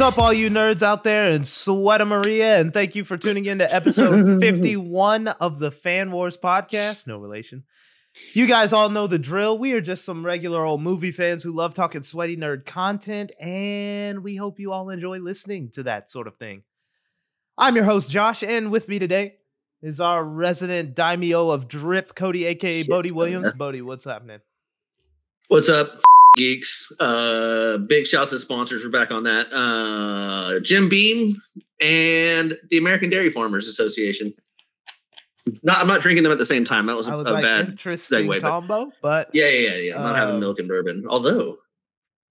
What is up, all you nerds out there in Sweater Maria? And thank you for tuning in to episode 51 of the Fan Wars podcast. No relation. You guys all know the drill. We are just some regular old movie fans who love talking sweaty nerd content, and we hope you all enjoy listening to that sort of thing. I'm your host, Josh, and with me today is our resident daimyo of drip, Cody, aka Bodie Williams. Bodie, what's happening? What's up, geeks? Uh, big shouts to sponsors. We're back on that. Uh, Jim Beam and the American Dairy Farmers Association. Not, I'm not drinking them at the same time. That was a, I was a like, bad interesting segue. Combo, but yeah, yeah, yeah, yeah. I'm not having Um, milk and bourbon. Although,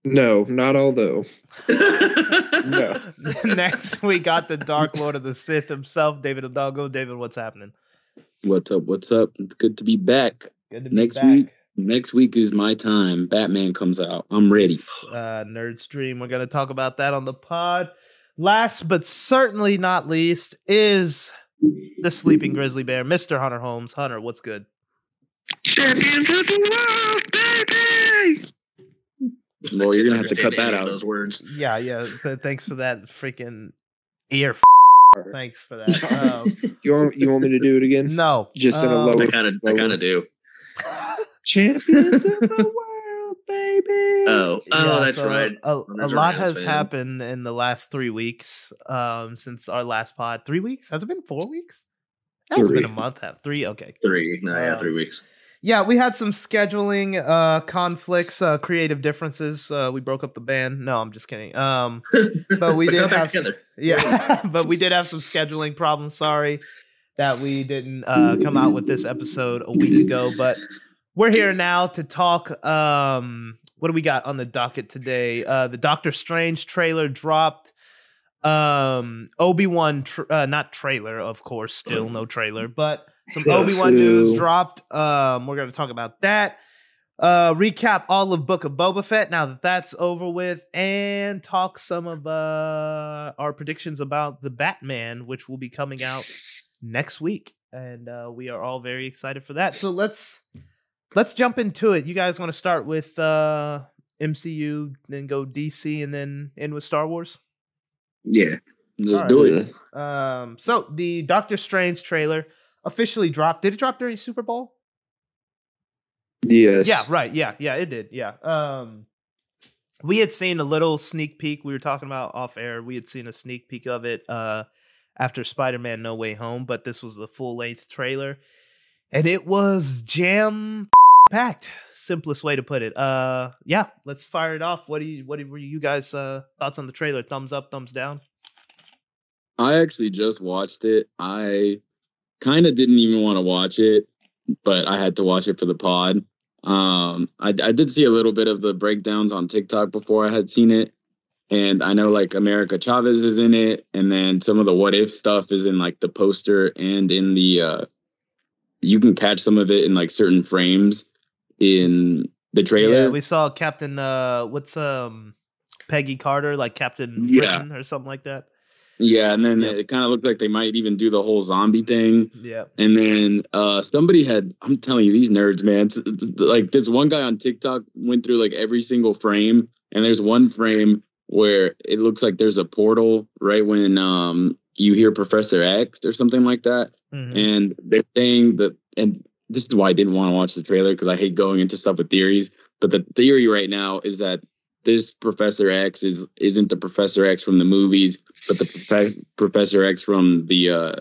No, not although. No. Next, we got the Dark Lord of the Sith himself, David Hidalgo. David, what's happening? What's up? What's up? It's good to be back. Good to be Next back. week, next week is my time. Batman comes out. I'm ready. Uh, Nerd Stream. We're going to talk about that on the pod. Last but certainly not least is the sleeping grizzly bear, Mr. Hunter Holmes. Hunter, what's good? champions of the world, baby. Well, you're gonna have to cut that out. Those words. Yeah, yeah. thanks for that freaking ear. F- thanks for that. Um, You want you want me to do it again? no, Just in a um, lower- I kind of, I kind of do. Champions of the world, baby. Oh, oh, Yeah, that's so right. A, a lot has fan. happened in the last three weeks um, since our last pod. Three weeks? Has it been four weeks? Has been a month. Have three? Okay. Three, no, yeah, Um, three weeks. Yeah, we had some scheduling uh, conflicts, uh, creative differences. Uh, we broke up the band. No, I'm just kidding. Um, but we But did have some- yeah, but we did have some scheduling problems. Sorry that we didn't uh, come out with this episode a week ago, but we're here now to talk. Um, what do we got on the docket today? Uh, the Doctor Strange trailer dropped. Um, Obi Wan, tr- uh, not trailer, of course, still no trailer, but some Obi Wan news dropped. Um, we're gonna talk about that. Uh, recap all of Book of Boba Fett now that that's over with, and talk some of uh our predictions about the Batman, which will be coming out next week, and uh, we are all very excited for that. So let's let's jump into it. You guys want to start with uh MCU, then go DC, and then end with Star Wars? Yeah. Let's All do it. Um, so the Doctor Strange trailer officially dropped. Did it drop during Super Bowl? Yes. Yeah, right. Yeah, yeah, it did. Yeah. Um we had seen a little sneak peek. We were talking about off air. We had seen a sneak peek of it uh after Spider-Man No Way Home, but this was the full-length trailer. And it was jam packed. Simplest way to put it. Uh yeah, let's fire it off. What do you what were you guys uh thoughts on the trailer? Thumbs up, thumbs down? I actually just watched it. I kind of didn't even want to watch it, but I had to watch it for the pod. Um, I, I did see a little bit of the breakdowns on TikTok before I had seen it, and I know like America Chavez is in it, and then some of the what if stuff is in like the poster and in the. uh You can catch some of it in like certain frames in the trailer. Yeah, we saw Captain uh what's um Peggy Carter, like Captain Yeah. Britain or something like that. Yeah, and then Yeah. it kind of looked like they might even do the whole zombie thing. Yeah. And then uh somebody had I'm telling you these nerds, man. Like this one guy on TikTok went through like every single frame and there's one frame where it looks like there's a portal right when um you hear Professor X or something like that. Mhm. And they're saying that and this is why I didn't want to watch the trailer because I hate going into stuff with theories. But the theory right now is that this Professor X is isn't the Professor X from the movies, but the Profe- Professor X from the uh,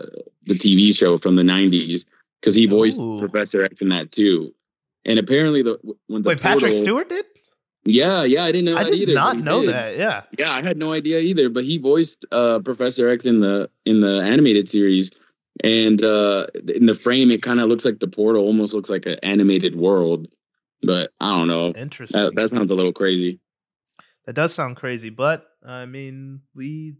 the TV show from the '90s because he voiced Ooh. Professor X in that too. And apparently, the when the Wait, Patrick Stewart did? Yeah, yeah, I didn't know I that did either. not know did. that. Yeah. Yeah, I had no idea either. But he voiced uh, Professor X in the in the animated series, and uh, in the frame, it kind of looks like the portal, almost looks like an animated world. But I don't know. Interesting. That, that sounds a little crazy. That does sound crazy, but I mean, we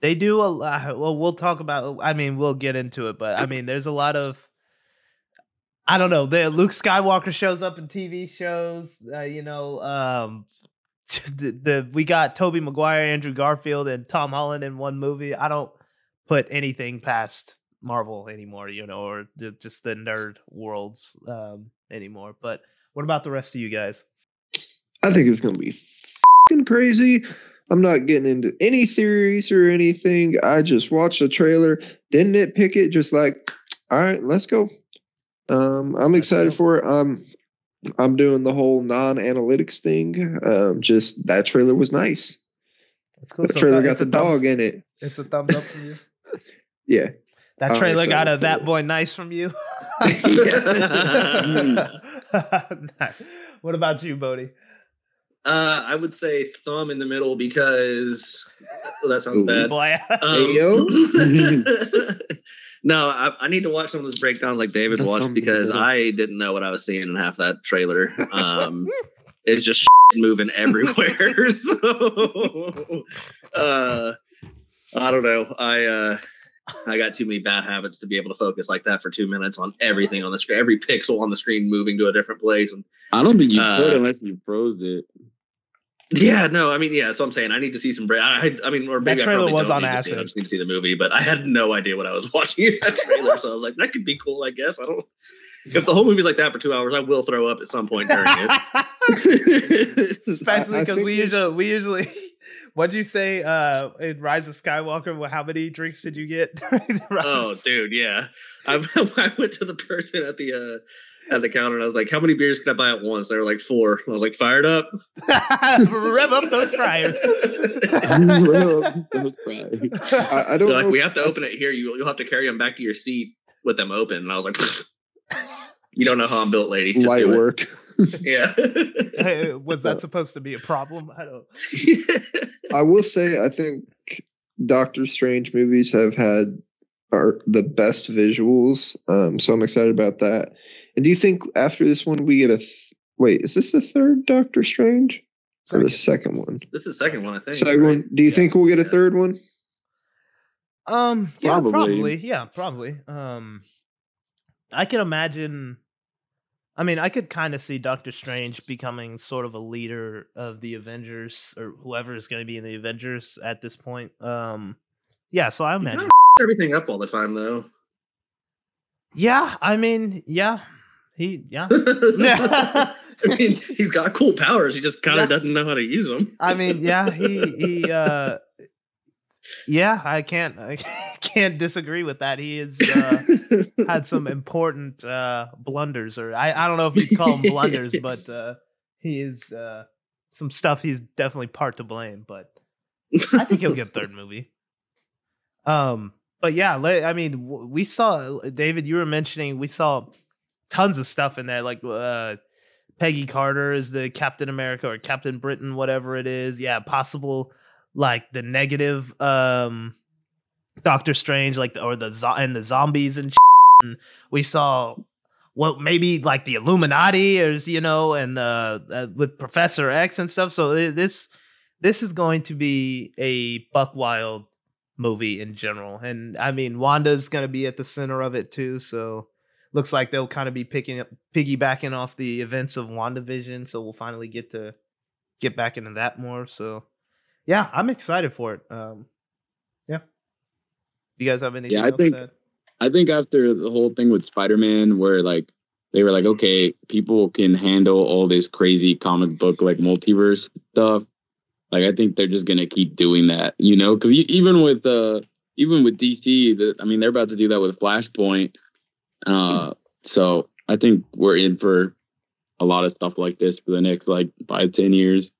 they do a lot. Well, we'll talk about. I mean, we'll get into it, but I mean, there's a lot of. I don't know. The Luke Skywalker shows up in TV shows. Uh, you know, um, the, the we got Tobey Maguire, Andrew Garfield, and Tom Holland in one movie. I don't put anything past Marvel anymore. You know, or ju- just the nerd worlds um, anymore. But what about the rest of you guys? I think it's gonna be fing crazy. I'm not getting into any theories or anything. I just watched the trailer, didn't nitpick it, just like, all right, let's go. Um, I'm excited for it. I'm I'm doing the whole non-analytics thing. Um, just that trailer was nice. It's cool. The So trailer got the a thumbs- dog in it. It's a thumbs up from you. Yeah. That I'm trailer got a excited that boy nice from you. what about you, Bodie? Uh, I would say thumb in the middle because well, that sounds Ooh. bad. Boy. Um, no, I, I need to watch some of those breakdowns like David The watched because. I didn't know what I was seeing in half that trailer. Um, it's just moving everywhere. so, uh, I don't know. I uh, I got too many bad habits to be able to focus like that for two minutes on everything on the screen, every pixel on the screen moving to a different place. And I don't think you Uh, could unless you froze it. yeah, no, I mean, yeah, so I'm saying I need to see some. Bra- I, I mean, or maybe I trailer probably was on acid. see I just need to see the movie, but I had no idea what I was watching that trailer, so I was like, that could be cool, I guess. I don't. If the whole movie's like that for two hours, I will throw up at some point during it. Especially I- I because think we we usually we usually what'd you say uh in Rise of Skywalker? How many drinks did you get during the Rise oh, dude, yeah. I, I went to the person at the uh, at the counter and I was like, "How many beers can I buy at once?" They were like four. I was like, "Fired up." Rev up those fryers. That was probably- I, I don't like, know "We have to open it here. You you'll have to carry them back to your seat with them open." And I was like, "You don't know how I'm built, lady." Just light do it." work. Yeah. Hey, was that supposed to be a problem? I don't. I will say I think Doctor Strange movies have had are the best visuals. Um, so I'm excited about that. And do you think after this one we get a th- wait? Is this the third Doctor Strange or the second one? this is the second one, I think. Second right? one. Do you Yeah. think we'll get a Yeah. third one? Um, yeah, Probably. probably. Yeah, probably. Um, I can imagine. I mean, I could kind of see Doctor Strange becoming sort of a leader of the Avengers or whoever is going to be in the Avengers at this point. Um, yeah, so I imagine. kinda everything up all the time, though. Yeah, I mean, yeah, he, yeah. I mean, he's got cool powers. He just kind Yeah. of doesn't know how to use them. I mean, yeah, he, he, uh, yeah, I can't, I can't disagree with that. He is. Uh, had some important uh blunders or I, I don't know if you'd call them blunders but uh he is uh some stuff he's definitely part to blame but i think he'll get third movie. Um but yeah i mean we saw david you were mentioning we saw tons of stuff in there like uh peggy carter is the captain america or captain britain whatever it is. Yeah possible like the negative um Doctor Strange, like the, or the and the zombies and, and we saw what maybe like the Illuminati or you know, and uh, uh, with Professor X and stuff. So this this is going to be a Buck Wild movie in general, and I mean Wanda's going to be at the center of it too. So looks like they'll kind of be picking up piggybacking off the events of WandaVision. So we'll finally get to get back into that more. So yeah, I'm excited for it. Um. You guys have anything I else think-? I think after the whole thing with Spider Man, where like they were like, okay, people can handle all this crazy comic book like multiverse stuff. Like I think they're just gonna keep doing that, you know? Because even with uh, even with DC, the, I mean, they're about to do that with Flashpoint. Uh, so I think we're in for a lot of stuff like this for the next like five, ten years.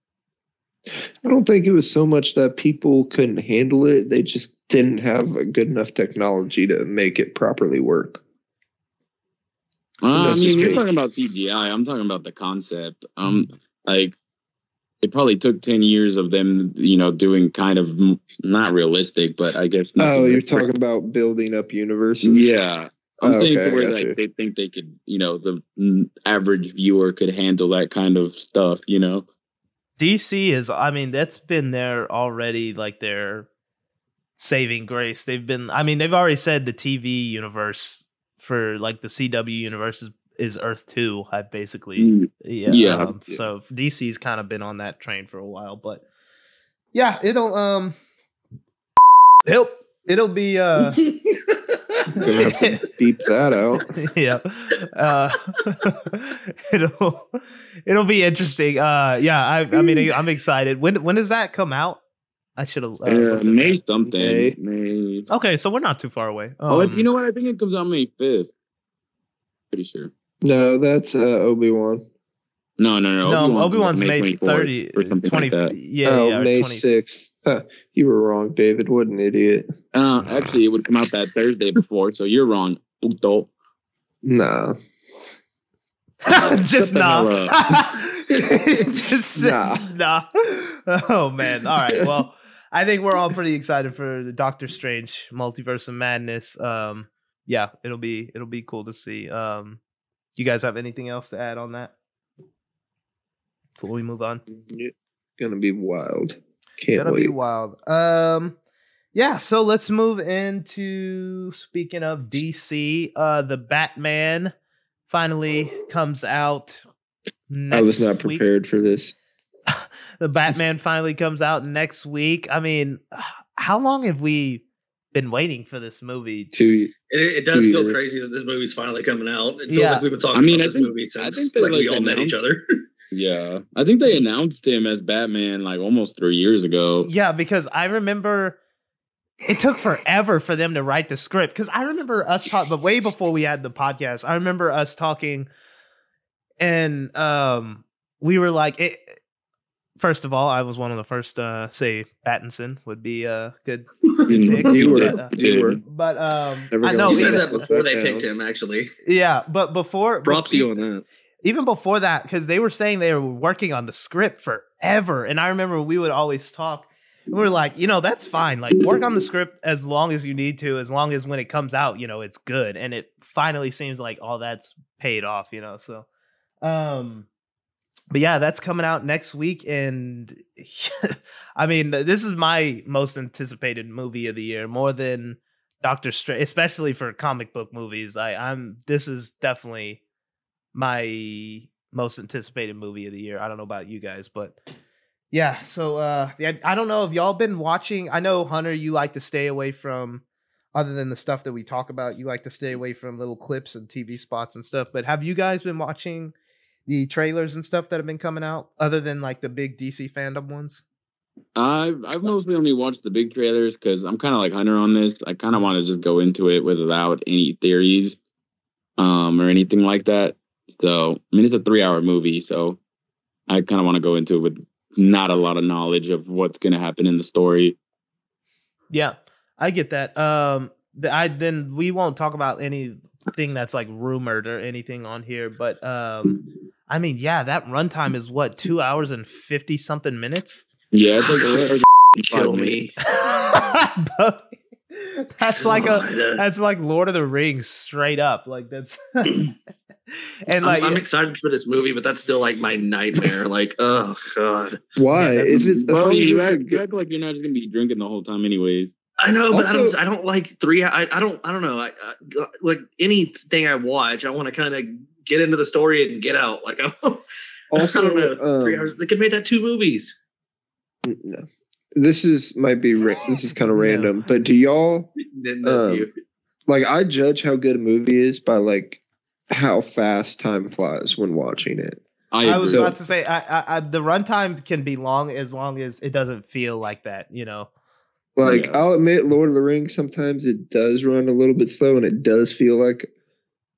I don't think it was so much that people couldn't handle it; they just didn't have a good enough technology to make it properly work. Uh, I mean, you're me. talking about CGI. I'm talking about the concept. Um, like it probably took ten years of them, you know, doing kind of not realistic, but I guess. Oh, you're talking about building up universes. Yeah, I'm Oh, saying okay, to where like they think they could, you know, the mm, average viewer could handle that kind of stuff. You know. DC is I mean that's been there already like their saving grace. They've been I mean they've already said the TV universe for like the CW universe is, is Earth 2. I basically Mm, yeah. Yeah. um, so DC's kind of been on that train for a while but yeah, it'll um it'll it'll be uh Gonna have to beep that out. yeah. Uh, it'll it'll be interesting. Uh, yeah, I I mean I'm excited. When when does that come out? I should have. Uh, Uh, May that. something. May. May. Okay, so we're not too far away. oh, Um, you know what? I think it comes out May fifth. Pretty sure. No, that's uh, Obi Wan. No, no, no. no, Obi Wan's like May 24th thirty or something 20, like that. Yeah, oh, yeah, May 20. 6th. Huh, you were wrong, David. What an idiot. Uh, actually, it would come out that Thursday before, so you're wrong. Puto. Nah. just Shut the nah. just Nah. nah. Oh man. All right. Well, I think we're all pretty excited for the Doctor Strange Multiverse of Madness. Um, yeah, it'll be it'll be cool to see. Um, you guys have anything else to add on that before we move on? Yeah, Gonna be wild. Can't Gonna wait. be wild. Um, yeah. So let's move into speaking of DC. Uh, the Batman finally comes out. I was not next week. prepared for this. the Batman finally comes out next week. I mean, how long have we been waiting for this movie? Two. It, it does Two feel years. crazy that this movie's finally coming out. It feels Yeah. like we've been talking I mean, about I this think- movie I since think they, like, we all met each other. Yeah, I think they announced him as Batman like almost three years ago. Yeah, because I remember it took forever for them to write the script. Because I remember us talking, but way before we had the podcast, I remember us talking, and um, we were like, it, first of all, I was one of the first uh say Pattinson would be a good pick. You were. but, uh, You were. but um, Never I know you said that before they picked him, actually. yeah, but before Props to you on that. Even before that, because they were saying they were working on the script forever. And I remember we would always talk. And we were like, you know, that's fine. Like, work on the script as long as you need to, as long as when it comes out, you know, it's good. And it finally seems like all that's paid off, you know. So, um, but yeah, that's coming out next week. And I mean, this is my most anticipated movie of the year, more than Doctor Strange, especially for comic book movies. I, I'm this is definitely my most anticipated movie of the year. I don't know about you guys, but yeah. So uh yeah, I don't know if y'all been watching. I know Hunter, you like to stay away from other than the stuff that we talk about, you like to stay away from little clips and TV spots and stuff. But have you guys been watching the trailers and stuff that have been coming out other than like the big DC fandom ones? I've I've mostly only watched the big trailers because I'm kind of like Hunter on this. I kind of want to just go into it without any theories, um, or anything like that. So I mean, it's a three hour movie, so I kind of want to go into it with not a lot of knowledge of what's going to happen in the story. Yeah, I get that. Um, the, I then we won't talk about anything that's like rumored or anything on here, but um, I mean, yeah, that runtime is what two hours and fifty something minutes. Yeah, it's like Kill me. But that's like a that's like Lord of the Rings straight up. Like that's and I'm, like I'm excited for this movie, but that's still like my nightmare. Like, oh god, Why? Yeah, if a- it's as Well, you it's a act, you act like you're not just gonna be drinking the whole time, anyways. I know, but I don't. I don't like three. I, I don't. I don't know. I, I like anything I watch. I want to kind of get into the story and get out. Like I'm. also I don't know. three um, hours. They could make that two movies. no. This is might be ra- this is kind of No. random, but do y'all Um, like I judge how good a movie is by like how fast time flies when watching it. I, I was about to say, I, I, I, the runtime can be long as long as it doesn't feel like that. You know. Like Yeah. I'll admit, Lord of the Rings sometimes it does run a little bit slow and it does feel like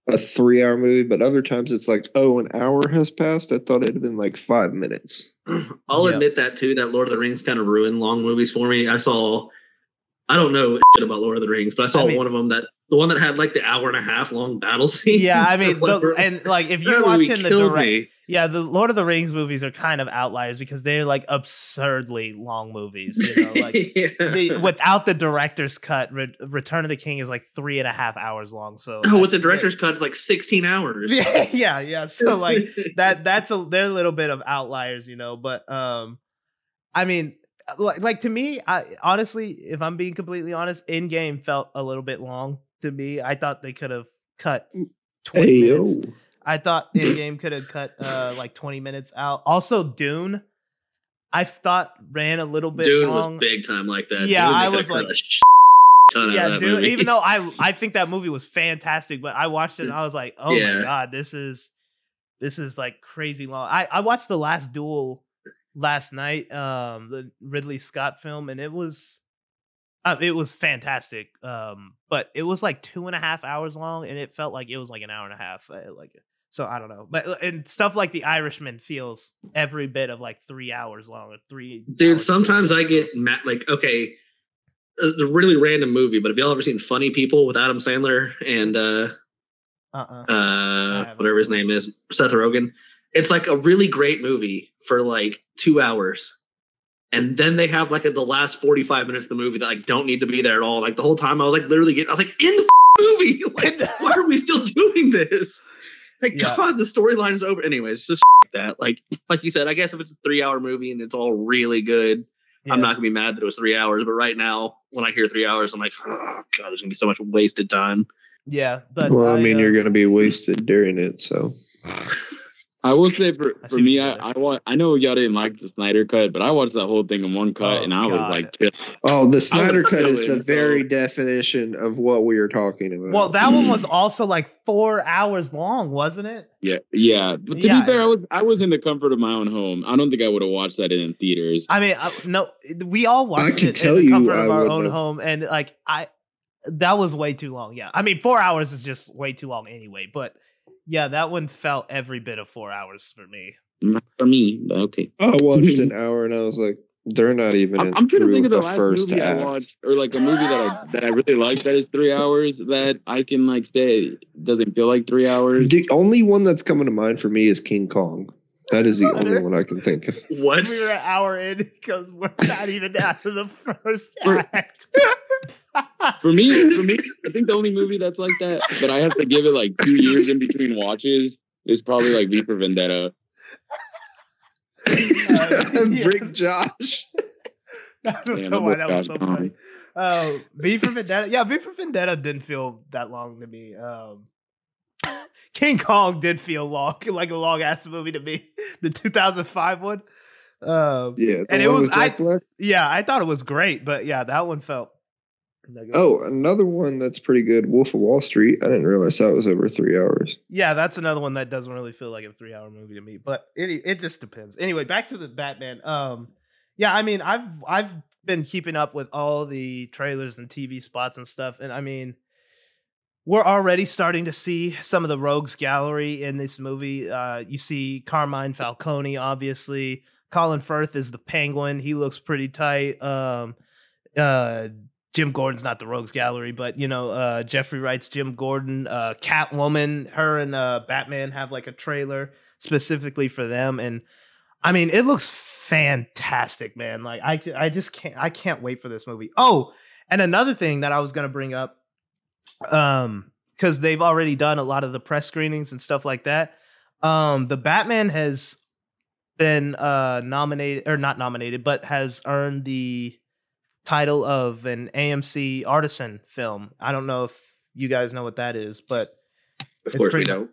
a three-hour movie, but other times it's like, oh, an hour has passed. I thought it had been like five minutes. I'll Yeah. admit that too. That Lord of the Rings kind of ruined long movies for me. I saw. I don't know shit about Lord of the Rings, but I saw I mean- one of them that the one that had like the hour and a half long battle scene. Yeah, I mean, the, and like if you're watching the killed direct, me. Yeah, the Lord of the Rings movies are kind of outliers because they're like absurdly long movies. You know, like yeah. the, without the director's cut, Re- Return of the King is like three and a half hours long. So Oh, with the director's cut, it's like 16 hours. yeah, yeah, yeah. So like that, that's a they're a little bit of outliers, you know. But um, I mean, like like to me, I honestly, if I'm being completely honest, Endgame felt a little bit long to me. I thought they could have cut twenty Hey minutes. I thought in game could have cut uh like 20 minutes out. Also, Dune, I thought ran a little bit Dune long. was big time like that. Yeah, Dune, I was like- yeah, Dune. movie. Even though I I think that movie was fantastic, but I watched it and I was like, oh Yeah. my god, this is this is like crazy long. I I watched the last duel last night, um, the Ridley Scott film, and it was, uh, it was fantastic. Um, but it was like two and a half hours long, and it felt like it was like an hour and a half. uh, Like, so I don't know, but uh, and stuff like The Irishman feels every bit of like three hours long. Or three, Dude, sometimes I get mad. Like, okay, a a really random movie, but have y'all ever seen Funny People with Adam Sandler and uh, uh-uh. uh, whatever his name is, Seth Rogen? It's like a really great movie for like two hours. And then they have like a, the last 45 minutes of the movie that like don't need to be there at all. Like the whole time I was like literally getting, I was like, in the movie. Like, why are we still doing this? Like, Yeah. God, the storyline is over. Anyways, just that. Like, like you said, I guess if it's a three hour movie and it's all really good, I'm not gonna be mad that it was three hours. But right now, when I hear three hours, I'm like, oh god, there's gonna be so much wasted time. Yeah, but well, I mean, uh, you're going to be wasted during it, so I will say for, for see me, I. I wa- I know y'all didn't like the Snyder cut, but I watched that whole thing in one cut, Oh, and I was like, chill. Oh, the Snyder Cut is the feeling very so- definition of what we are talking about. Well, that one was also like four hours long, wasn't it? yeah, yeah. But to Yeah. be fair, I was I was in the comfort of my own home. I don't think I would have watched that in theaters. I mean, I, no, we all watched could it tell in the you comfort I of our own have. home, and like I, that was way too long. Yeah, I mean, four hours is just way too long anyway. But yeah, that one felt every bit of four hours for me. Not for me, but okay. I watched an hour and I was like, they're not even. I'm, in I'm trying to think of the the last first movie act. I watched, or like a movie that I that I really like that is three hours. That I can like say doesn't feel like three hours. The only one that's coming to mind for me is King Kong. That is the only one I can think of. What? We were an hour in because we're not even after the first act. For me, for me, I think the only movie that's like that, but I have to give it like two years in between watches, is probably like V for Vendetta. Uh, yeah. Brick Josh. I don't Damn, know why that was so Gone. funny. Oh, V for Vendetta. Yeah, V for Vendetta didn't feel that long to me. Um, King Kong did feel long, like a long ass movie to me. The 2005 one. Um, Yeah, the And it was- I- Black. yeah, I thought it was great, but yeah, that one felt. Oh, another one that's pretty good, Wolf of Wall Street. I didn't realize that was over three hours. Yeah, that's another one that doesn't really feel like a three hour movie to me, but it it just depends. Anyway, back to the Batman. Um, yeah, I mean, I've I've been keeping up with all the trailers and TV spots and stuff, and I mean, we're already starting to see some of the rogues gallery in this movie. Uh, you see Carmine Falcone, obviously. Colin Firth is the Penguin. He looks pretty tight. Um, uh, Jim Gordon's not the Rogues Gallery, but you know, uh, Jeffrey Wright's Jim Gordon, uh, Catwoman, her and uh, Batman have like a trailer specifically for them, and I mean, it looks fantastic, man. Like I, I just can't, I can't wait for this movie. Oh, and another thing that I was gonna bring up, um, because they've already done a lot of the press screenings and stuff like that. Um, the Batman has been uh nominated or not nominated, but has earned the title of an AMC artisan film. I don't know if you guys know what that is, but Of It's course we pretty- don't.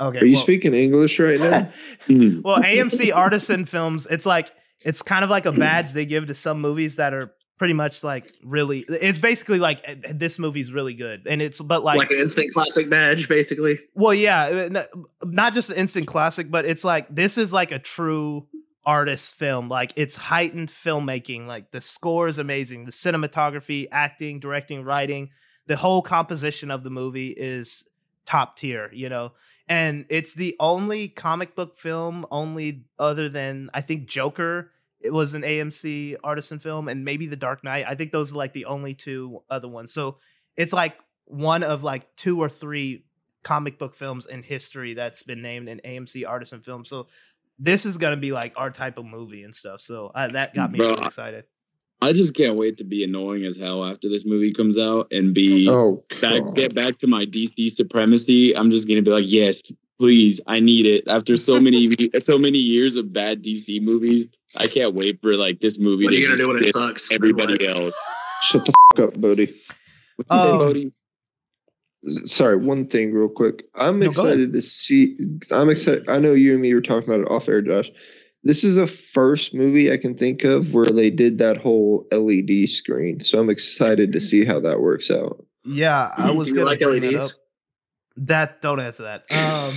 okay. Are you well- speaking English right now? Mhm. well, AMC artisan films, it's like it's kind of like a badge they give to some movies that are pretty much like really it's basically like eh, this movie's really good. And it's but Like, like, an instant classic badge, basically. well yeah, uh, not just an instant classic, but it's like this is like a true artist film. Like it's heightened filmmaking. Like the score is amazing, the cinematography, acting, directing, writing, the whole composition of the movie is top tier, you know. And it's the only comic book film, only other than I think Joker. It was an AMC artisan film, and maybe The Dark Knight. I think those are like the only two other ones. So it's like one of like two or three comic book films in history that's been named an AMC artisan film. So this is gonna be like our type of movie and stuff. So uh, that got me Bro, really excited. I just can't wait to be annoying as hell after this movie comes out and be Oh, back get back to my DC supremacy. I'm just gonna be like, yes, please, I need it. After so many so many years of bad DC movies, I can't wait for like this movie What are to you gonna do when it sucks? everybody else. Shut the f- up, buddy. What you think, Oh. Bodie? Sorry, one thing real quick. I'm No, excited to see. I'm excited. I know you and me were talking about it off air, Josh. This is the first movie I can think of where they did that whole LED screen. So I'm excited to see how that works out. Yeah, I was Do you gonna like bring that up. That don't answer that. Um,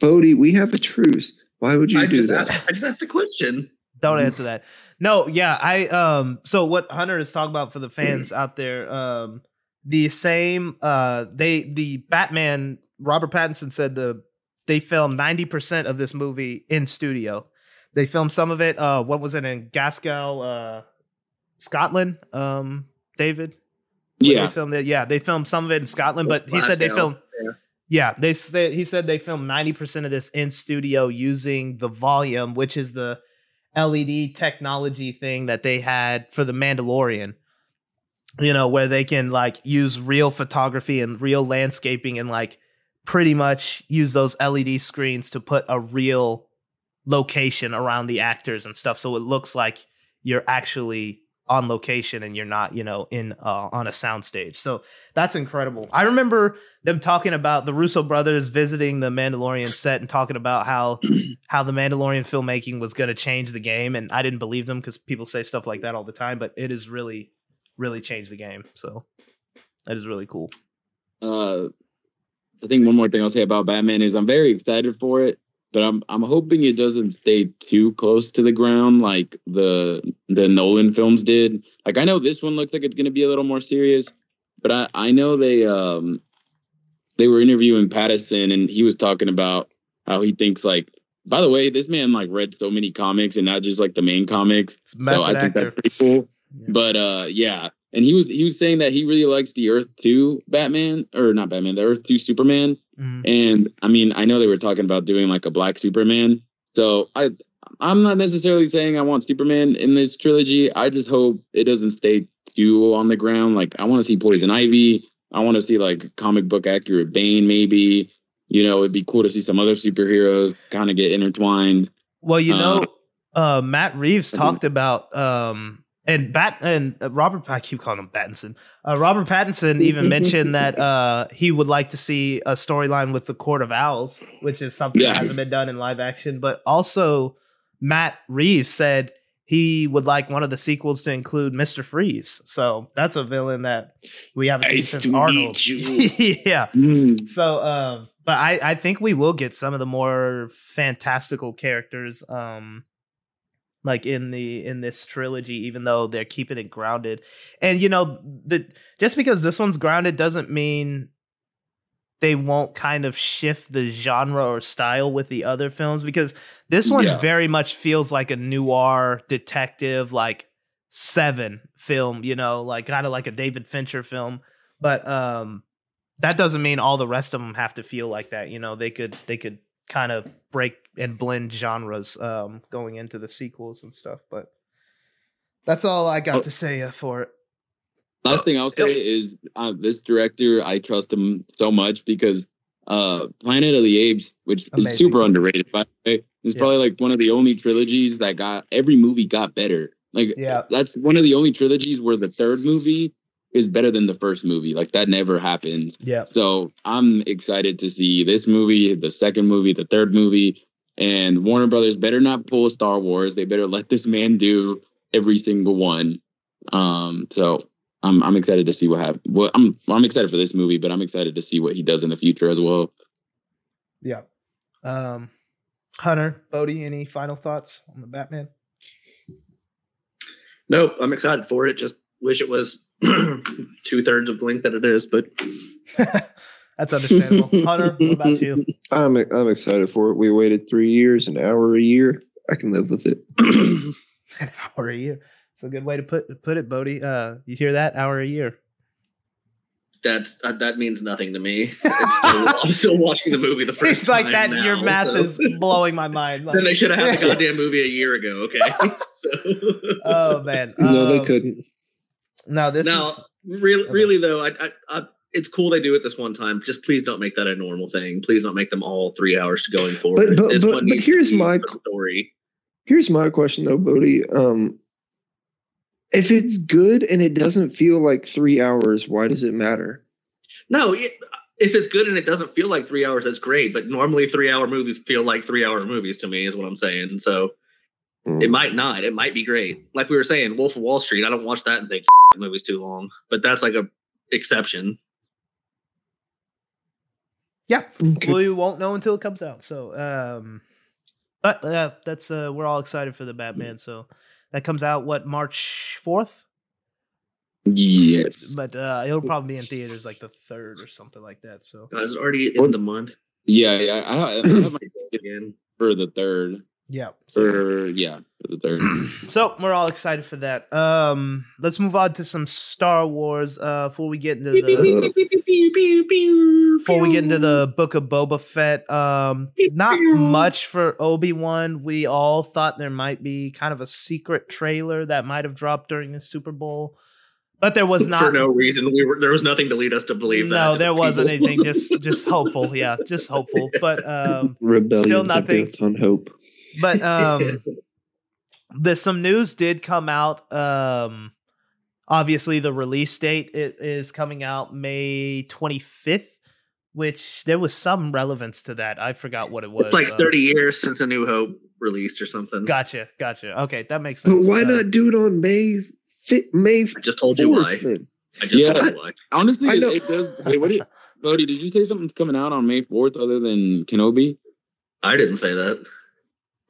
Bodie, we have a truce. Why would you I do that? asked, I just asked a question. don't answer that. No, yeah, I um. So what Hunter is talking about for the fans out there, um, the same uh, they the Batman Robert Pattinson said the they filmed ninety percent of this movie in studio. They filmed some of it. Uh, what was it in Gaskell, uh, Scotland? Um, David. Yeah. they filmed it. Yeah, they filmed some of it in Scotland, but he said they filmed. yeah. Yeah, they said he said they filmed ninety percent of this in studio using the volume, which is the LED technology thing that they had for the Mandalorian. You know, where they can like use real photography and real landscaping and like pretty much use those LED screens to put a real location around the actors and stuff so it looks like you're actually on location and you're not, you know, in uh, on a soundstage. So that's incredible. I remember them talking about the Russo brothers visiting the Mandalorian set and talking about how how the Mandalorian filmmaking was going to change the game, and I didn't believe them because people say stuff like that all the time, but it is really, really changed the game. So that is really cool. uh, I think one more thing I'll say about Batman is I'm very excited for it, but I'm I'm hoping it doesn't stay too close to the ground like the the Nolan films did. Like I know this one looks like it's going to be a little more serious, but I I know they um they were interviewing Pattinson and he was talking about how he thinks like by the way this man like read so many comics and not just like the main comics. So I think actor. that's pretty cool. Yeah. But uh yeah. And he was he was saying that he really likes the Earth 2 Batman or not Batman, the Earth 2 Superman. Mhm. And I mean, I know they were talking about doing like a black Superman. So I I'm not necessarily saying I want Superman in this trilogy. I just hope it doesn't stay too on the ground. Like I want to see Poison Ivy. I want to see like comic book accurate Bane maybe. You know, it'd be cool to see some other superheroes kind of get intertwined. Well, you Uh, know, uh, Matt Reeves talked about um, and Bat and uh, Robert. I keep calling him Pattinson. Uh, Robert Pattinson even mentioned that uh, he would like to see a storyline with the Court of Owls, which is something that hasn't been done in live action. But also, Matt Reeves said he would like one of the sequels to include Mister Freeze. So that's a villain that we haven't seen Nice since Arnold. yeah. Mm. So, um, but I, I think we will get some of the more fantastical characters, um, like in the in this trilogy, even though they're keeping it grounded. And you know, the just because this one's grounded doesn't mean they won't kind of shift the genre or style with the other films because this one Yeah. very much feels like a noir detective, like seven film, you know, like kind of like a David Fincher film. But um that doesn't mean all the rest of them have to feel like that. You know, they could they could kind of break and blend genres um going into the sequels and stuff. But that's all I got Oh. to say uh, for it. Last thing I'll say is uh, this director, I trust him so much because uh, Planet of the Apes, which Amazing. is super underrated, by the way, is Yeah. probably like one of the only trilogies that got every movie got better. Like, Yeah. that's one of the only trilogies where the third movie is better than the first movie. Like, that never happened. Yeah. So I'm excited to see this movie, the second movie, the third movie, and Warner Brothers better not pull a Star Wars. They better let this man do every single one. Um, so I'm I'm excited to see what happens. Well, I'm I'm excited for this movie, but I'm excited to see what he does in the future as well. Yeah. Um Hunter, Bodie, any final thoughts on the Batman? Nope, I'm excited for it. Just wish it was two thirds of the length that it is, but That's understandable. Hunter, what about you? I'm I'm excited for it. We waited three years, an hour a year. I can live with it. An hour a year. It's a good way to put put it, Bodie. Uh, you hear that? Hour a year. that's uh, that means nothing to me. It's still, I'm still watching the movie the first It's like time that. now, your math so- is blowing my mind. Like- then they should have had the goddamn movie a year ago. Okay. so, oh man. no, they Um, couldn't. No, this now, is really, Okay. really though, I, I, I, it's cool they do it this one time. Just please don't make that a normal thing. Please don't make them all three hours to going forward. but- but- but needs here's my- story. Here's my question though, Bodie. Um, if it's good and it doesn't feel like three hours, why does it matter? No, it, if it's good and it doesn't feel like three hours, that's great. But normally, three hour movies feel like three hour movies to me, is what I'm saying. So Mm. it might not. It might be great. Like we were saying, Wolf of Wall Street. I don't watch that and think movie's too long, but that's like a exception. Yeah. Okay. We won't know until it comes out. So, um, But uh, that's uh, we're all excited for the Batman. So that comes out what March fourth. Yes. But uh, it'll probably be in theaters like the third or something like that. So God, it's already in the month Yeah, yeah. I, I have my again. for the third. Yeah. So, For yeah, for the so we're all excited for that. Um, let's move on to some Star Wars. Uh, before we get into the before we get into the book of Boba Fett, um, not much for Obi Wan. We all thought there might be kind of a secret trailer that might have dropped during the Super Bowl, but there was not for no reason. We were there was nothing to lead us to believe that. no, Just there wasn't people- anything. Just just hopeful. Yeah, just hopeful. But um, Rebellions are nothing. built on hope. But um, the some news did come out. Um, obviously, the release date it is coming out May twenty fifth. Which there was some relevance to that. I forgot what it was. It's like Um, 30 years since A New Hope released or something. Gotcha, gotcha. Okay, that makes But sense. why Uh, not do it on May fi- May I just told you why. Then? I just Yeah. told you why. Honestly, I it, it does. Wait, what? Did, Bodie, did you say something's coming out on May fourth other than Kenobi? I didn't say that.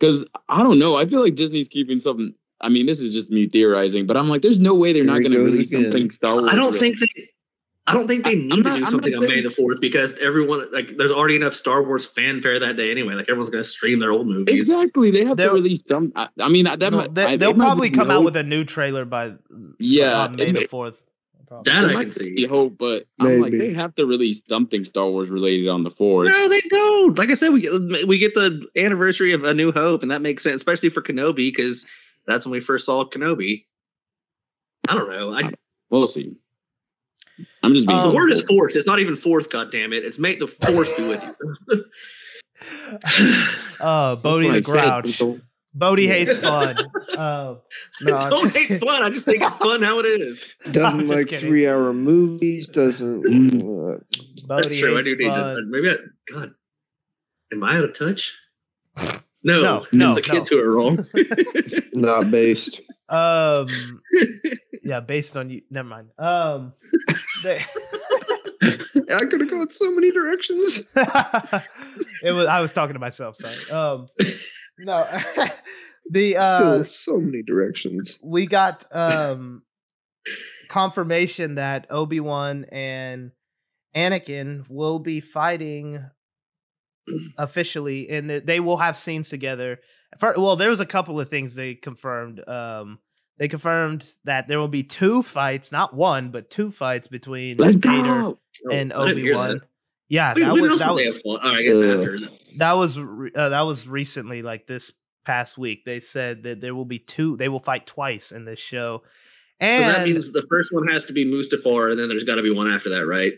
Because I don't know. I feel like Disney's keeping something. I mean, this is just me theorizing, but I'm like, there's no way they're Here not going to release again. something Star Wars. I don't related. think they. I don't think they I- need I'm to not- do I'm something on May the fourth because everyone like there's already enough Star Wars fanfare that day anyway. Like everyone's gonna stream their old movies. Exactly. They have They'll- to release some. I, I mean, that no, might, they, I, they'll probably be come out with a new trailer by Yeah, on May it the may- fourth. That It I might can see. hope, but I'm like, they have to release something Star Wars related on the fourth. No, they don't. Like I said, we get we get the anniversary of A New Hope, and that makes sense, especially for Kenobi, because that's when we first saw Kenobi. I don't know. I, We'll see. I'm just being. Um, the word is force. It's not even fourth. God damn it! It's make the force be with you. Uh, Bodie the That's said, Grouch. People. Bodie hates fun. Uh, no, I don't hate fun. I just think it's fun how it is. Doesn't just like kidding. three hour movies. Doesn't. uh, That's Bodie true. I hates do need fun. to. Maybe I. God, am I out of touch? No, No, no, the no. kids who are wrong. not based. Um, yeah, based on you. Never mind. Um, they, I could have gone so many directions. it was. I was talking to myself. Sorry. Um, no, the Still, uh, so many directions. we got um confirmation that Obi Wan and Anakin will be fighting officially, and they will have scenes together. Well, there was a couple of things they confirmed. Um, they confirmed that there will be two fights, not one, but two fights between Let's Vader and Oh, didn't Obi Wan. Yeah, Wait, that was that was fun? Oh, I guess Uh, after. That. was uh, that was recently, like this past week. They said that there will be two. They will fight twice in this show, So and that means the first one has to be Mustafar, and then there's got to be one after that, right?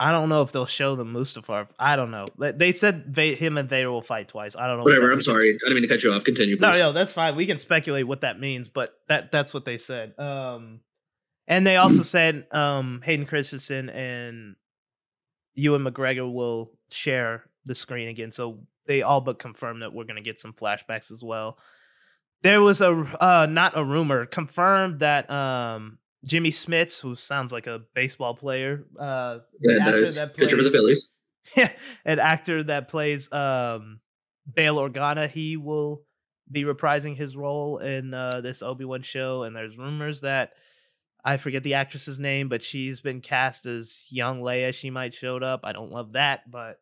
I don't know if they'll show them Mustafar. I don't know. They said Va- him and Vader will fight twice. I don't know. Whatever. that- I'm can sorry. I didn't mean to cut you off. Continue, please. No, no, that's fine. We can speculate what that means, but that that's what they said. Um, and they also said um, Hayden Christensen and Ewan McGregor will share the screen again. So they all but confirmed that we're going to get some flashbacks as well. There was a uh, not a rumor confirmed that um, Jimmy Smits, who sounds like a baseball player, uh, Yeah, the it actor Pitcher for the plays- Phillies. an actor that plays um Bail Organa, he will be reprising his role in uh, this Obi Wan show. And there's rumors that I forget the actress's name, but she's been cast as young Leia. She might showed up. I don't love that, but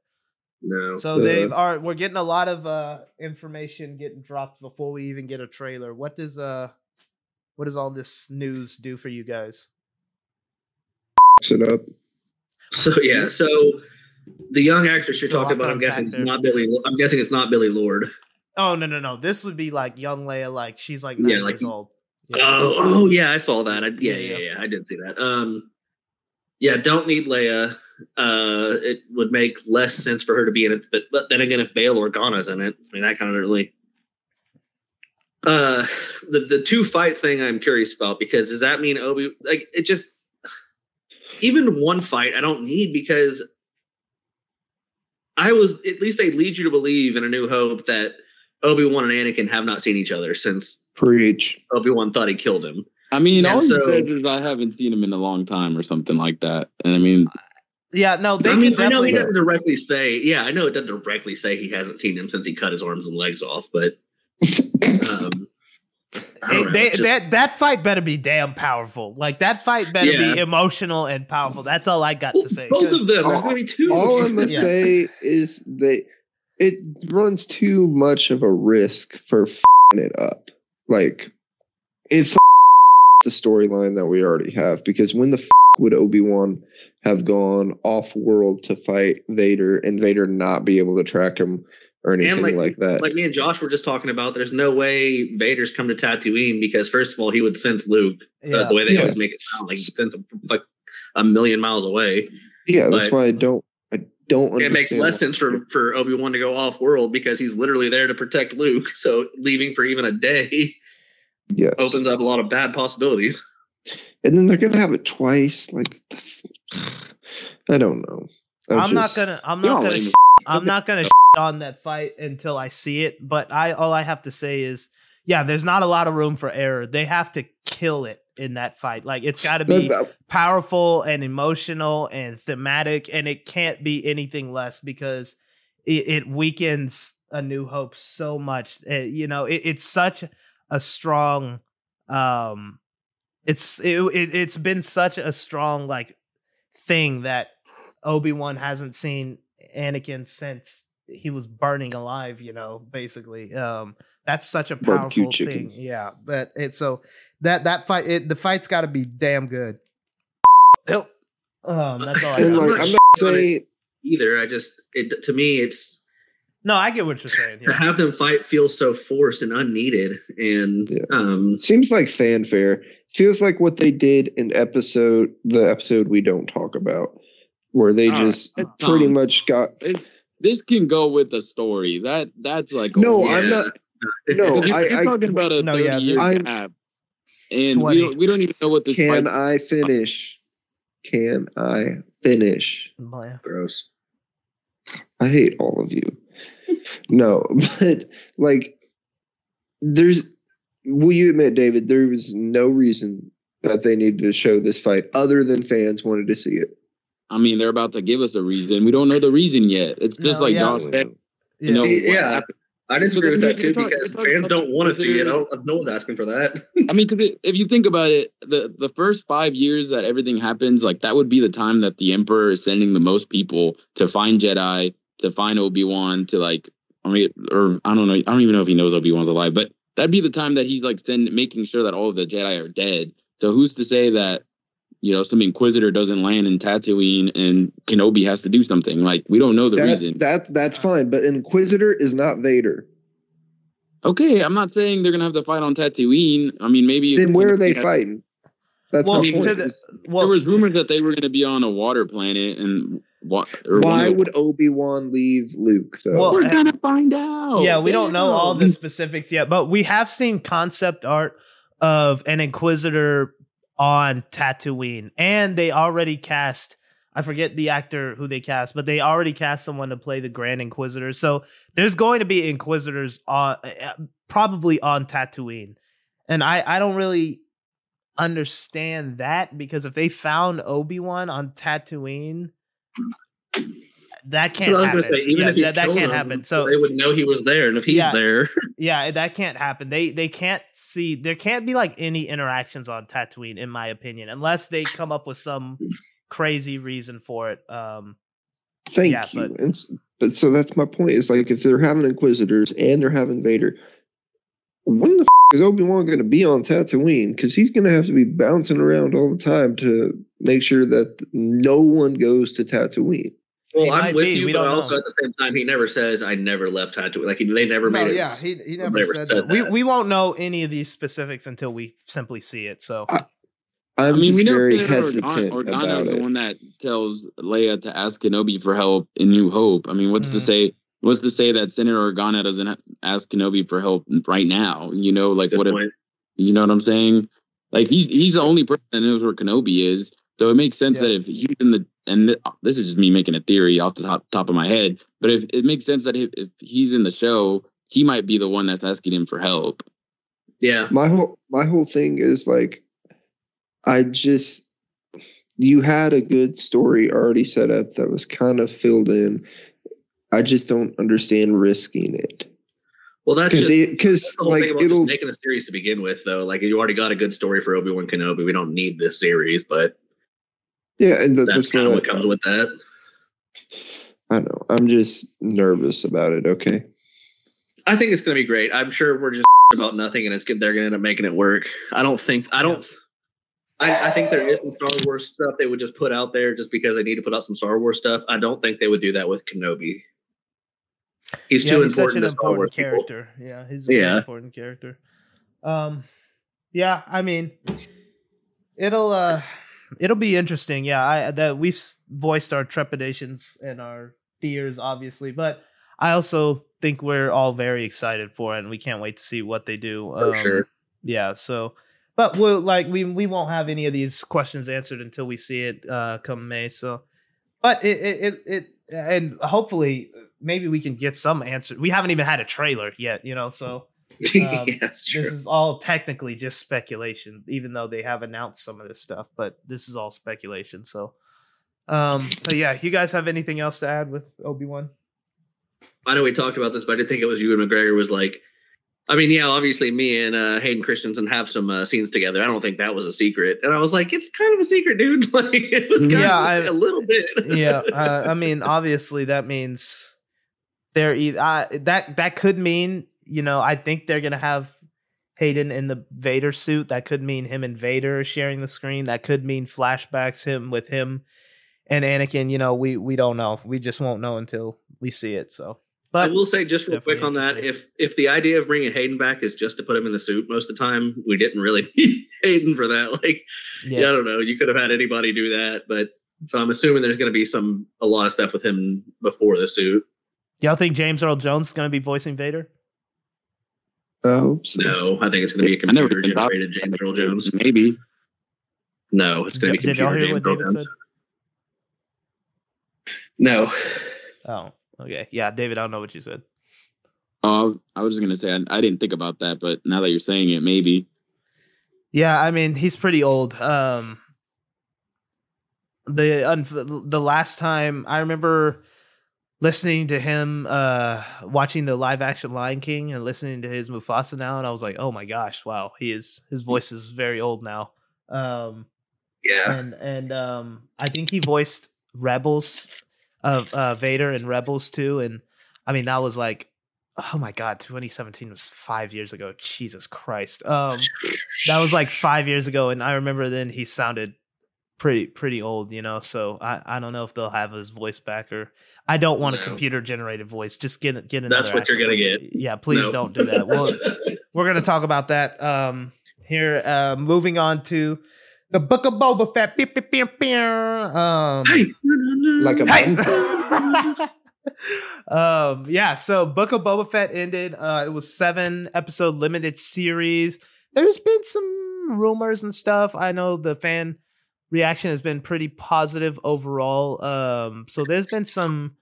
No. so they've are we're getting a lot of uh information getting dropped before we even get a trailer. What does uh what does all this news do for you guys? Set up. So yeah. So the young actress you're So talking about, I'll I'm guessing it's not Billy. I'm guessing it's not Billie Lourd. Oh no no no! This would be like young Leia, like she's like Yeah, nine like- years old. Oh, oh yeah, I saw that. I, yeah, Yeah, yeah, yeah. yeah, I did see that. Um, yeah, don't need Leia. Uh, it would make less sense for her to be in it, but but then again, if Bail Organa's in it, I mean that kind of really. Uh, the the two fights thing I'm curious about because does that mean Obi like it just even one fight I don't need because I was at least they lead you to believe in A New Hope that Obi Wan and Anakin have not seen each other since Preach. Obi Wan thought he killed him. I mean, Yeah, all so- he said is I haven't seen him in a long time or something like that. And I mean, Yeah, no, they I mean, I know he doesn't directly say. Yeah, I know it doesn't directly say he hasn't seen him since he cut his arms and legs off, but um, I Hey, know, they, just- that that fight better be damn powerful. Like that fight better Yeah. be emotional and powerful. That's all I got to say. Both of them. There's all- gonna be two. All I'm gonna Yeah. say is they it runs too much of a risk for fing it up. Like it f- the storyline that we already have because when the f- would Obi Wan have gone off world to fight Vader and Vader not be able to track him or anything like- like, that? like me and Josh were just talking about, there's no way Vader's come to Tatooine because first of all, he would sense Luke uh, yeah. the way they Yeah. always make it sound like he sent him like a million miles away. yeah, that's why I don't. I don't. It makes less why- sense for for Obi Wan to go off world because he's literally there to protect Luke. So leaving for even a day Yes. opens up a lot of bad possibilities. and then they're gonna have it twice. Like, the f- I don't know. I I'm not gonna. I'm not gonna. sh- I'm not gonna sh- on that fight until I see it. But I all I have to say is, yeah, there's not a lot of room for error. They have to kill it in that fight. Like it's got to be powerful and emotional and thematic, and it can't be anything less because it, it weakens A New Hope so much. Uh, you know, it, it's such a strong. Um, it's it, it it's been such a strong like thing that Obi Wan hasn't seen Anakin since he was burning alive. You know, basically. Um, that's such a powerful thing. Yeah, but it's so that that fight it, the fight's got to be damn good. Yep. Um, that's all I and got. like not I'm not sure saying Either I just it to me it's no, I get what you're saying. to have them fight feels so forced and unneeded and Yeah. um seems like fanfare. Feels like what they did in episode the episode we don't talk about, where they Ah, just it's pretty Tom. much got It's, this can go with the story. That that's like No, whole- I'm yeah. Not. No, If you- I- you're I- talking about a No, 30 yeah, year I'm- gap, and 20. we don't, we don't even know what this Can fight- I finish? Can I finish? Yeah. gross. I hate all of you. No, but like, there's. Will you admit, David? There was no reason that they needed to show this fight other than fans wanted to see it. I mean, they're about to give us a reason. We don't know the reason yet. It's just No, like yeah. Josh said. You know, See, what yeah. I disagree with that too talking- because fans don't want to see it. I don't, no one's asking for that. I mean, because if you think about it, the the first five years that everything happens, like that would be the time that the Emperor is sending the most people to find Jedi, to find Obi Wan, to like, I mean, or I don't know, I don't even know if he knows Obi Wan's alive, but that'd be the time that he's like send, making sure that all of the Jedi are dead. So who's to say that you know some Inquisitor doesn't land in Tatooine and Kenobi has to do something? Like we don't know the That, reason. that that's fine, but Inquisitor is not Vader. okay, I'm not saying they're gonna have to fight on Tatooine. I mean, maybe Then where are they Kenobi fighting? That's Well, my to point. the- Well, there was rumors that they were going to be on a water planet, and what? Why would Obi Wan leave Luke though? Well, we're uh, gonna find out? yeah, we don't know all the specifics yet, but we have seen concept art of an Inquisitor on Tatooine, and they already cast. I forget the actor who they cast, but they already cast someone to play the Grand Inquisitor. So there's going to be Inquisitors on, uh, probably on Tatooine, and I I don't really understand that because if they found Obi Wan on Tatooine, that can't That's what I was happen. gonna say. Even yeah, if he's that, that can't them, happen. So they would know he was there, and if he's Yeah. there, yeah, that can't happen. They they can't see there can't be like any interactions on Tatooine, in my opinion, unless they come up with some crazy reason for it. Um Thank yeah, you. but- And but so that's my point. Is like if they're having Inquisitors and they're having Vader, when the f- is Obi Wan going to be on Tatooine? Because he's going to have to be bouncing around all the time to make sure that no one goes to Tatooine. Well, He I'm might with be, you, we but don't also know. at the same time, he never says I never left Tatooine. Like they never no, made it. yeah, he he never, never said, said that. We that. we won't know any of these specifics until we simply see it. So I'm I mean, we just know very Senator hesitant Organa, about Organa it. the one that tells Leia to ask Kenobi for help in New Hope. I mean, what's to Mhm. say? What's to say that Senator Organa doesn't ask Kenobi for help right now? You know, like Good what if you know what I'm saying? Like he's he's the only person that knows where Kenobi is. So it makes sense Yeah. that if he's in the and th- this is just me making a theory off the top, top of my head, but if it makes sense that if, if he's in the show, he might be the one that's asking him for help. Yeah, my whole my whole thing is like i just you had a good story already set up that was kind of filled in. I just don't understand risking it Well, that's because because that's the whole like thing about it'll making the series to begin with, though. Like you already got a good story for Obi Wan Kenobi. We don't need this series, but yeah, and that, that's that's kind of what what comes with that. I, I know. I'm just nervous about it. Okay. I think it's going to be great. I'm sure we're just about nothing, and it's good. They're going to end up making it work. I don't think. I don't. I, I think there is some Star Wars stuff they would just put out there just because they need to put out some Star Wars stuff. I don't think they would do that with Kenobi. He's yeah, too he's such important an to Star Wars important people. character. Yeah, he's a Yeah. important character. Um, yeah, I mean, it'll uh, it'll be interesting. Yeah, I that we've voiced our trepidations and our fears, obviously, but I also think we're all very excited for it, and we can't wait to see what they do. For Um, sure. Yeah. So, but we'll like we we won't have any of these questions answered until we see it uh come May. So, but it it it, it and hopefully maybe we can get some answer. We haven't even had a trailer yet, you know. So um, yeah, this is all technically just speculation, even though they have announced some of this stuff. But this is all speculation. So, um, but yeah, you guys have anything else to add with Obi Wan? I know we talked about this, but I did think it was Ewan McGregor was like. I mean, yeah, obviously, me and uh, Hayden Christensen have some uh, scenes together. I don't think that was a secret, and I was like, "It's kind of a secret, dude." Like, it was kind Yeah, of I- a little bit. yeah, uh, I mean, obviously that means they're either uh, that that could mean you know I think they're gonna have Hayden in the Vader suit. That could mean him and Vader sharing the screen. That could mean flashbacks him with him and Anakin. You know, we we don't know. We just won't know until we see it. So, But I will say just real quick on that, if if the idea of bringing Hayden back is just to put him in the suit most of the time, we didn't really need Hayden for that. Like, yeah. yeah, I don't know, you could have had anybody do that, but so I'm assuming there's going to be some a lot of stuff with him before the suit. y'all think James Earl Jones is gonna be voicing Vader? I hope so. No, I think it's going to be a computer even thought- generated James Earl Jones. Maybe. No, it's going to be Did y'all computer hear James what Earl David Jones. said? No, Oh, okay, yeah, David, I don't know what you said. Oh, I was just gonna say I, I didn't think about that, but now that you're saying it, maybe. Yeah, I mean he's pretty old. Um, the unf- the last time I remember listening to him, uh, watching the live action Lion King and listening to his Mufasa now, and I was like, oh my gosh, wow, he is his voice is very old now. Um, yeah, and and um, I think he voiced Rebels of uh, Vader and Rebels too, and I mean that was like. Oh my god, 2017 was 5 years ago. Jesus Christ. Um that was like five years ago, and I remember then he sounded pretty pretty old, you know. So I, I don't know if they'll have his voice back or I don't want a computer generated voice. Just get get another. That's what you're gonna get. Yeah, please No. don't do that. Well, we're gonna talk about that um here. Uh, moving on to the Book of Boba Fett. Beep, beep, beep, beep. Um, hey, no, no, no. Like a Hey! um yeah so book of boba fett ended uh it was seven episode limited series there's been some rumors and stuff i know the fan reaction has been pretty positive overall um so there's been some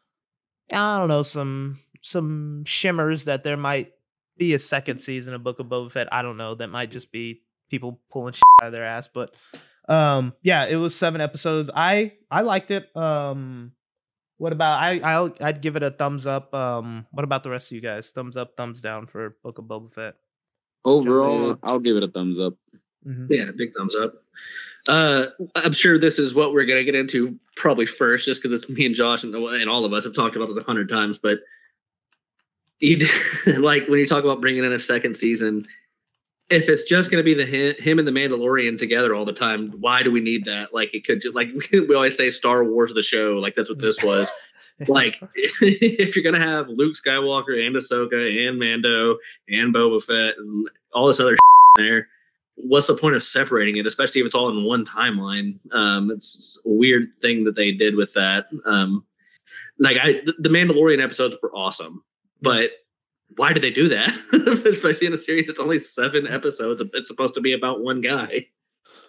i don't know some some shimmers that there might be a second season of book of boba fett i don't know that might just be people pulling shit out of their ass but um yeah it was seven episodes i i liked it um what about I? I'll I'd give it a thumbs up. Um, what about the rest of you guys? Thumbs up, thumbs down for Book of Boba Fett. Overall. I'll give it a thumbs up. Mhm. Yeah, big thumbs up. Uh, I'm sure this is what we're gonna get into probably first, just because it's me and Josh and, and all of us have talked about this a hundred times. But you like when you talk about bringing in a second season, if it's just gonna be the him, him and the Mandalorian together all the time, why do we need that? Like it could just like we always say, Star Wars of the show. Like that's what this was. like if you're gonna have Luke Skywalker and Ahsoka and Mando and Boba Fett and all this other there, what's the point of separating it? Especially if it's all in one timeline. Um, it's a weird thing that they did with that. Um, like I, the Mandalorian episodes were awesome, but why did they do that? Especially in a series that's only seven episodes. It's supposed to be about one guy.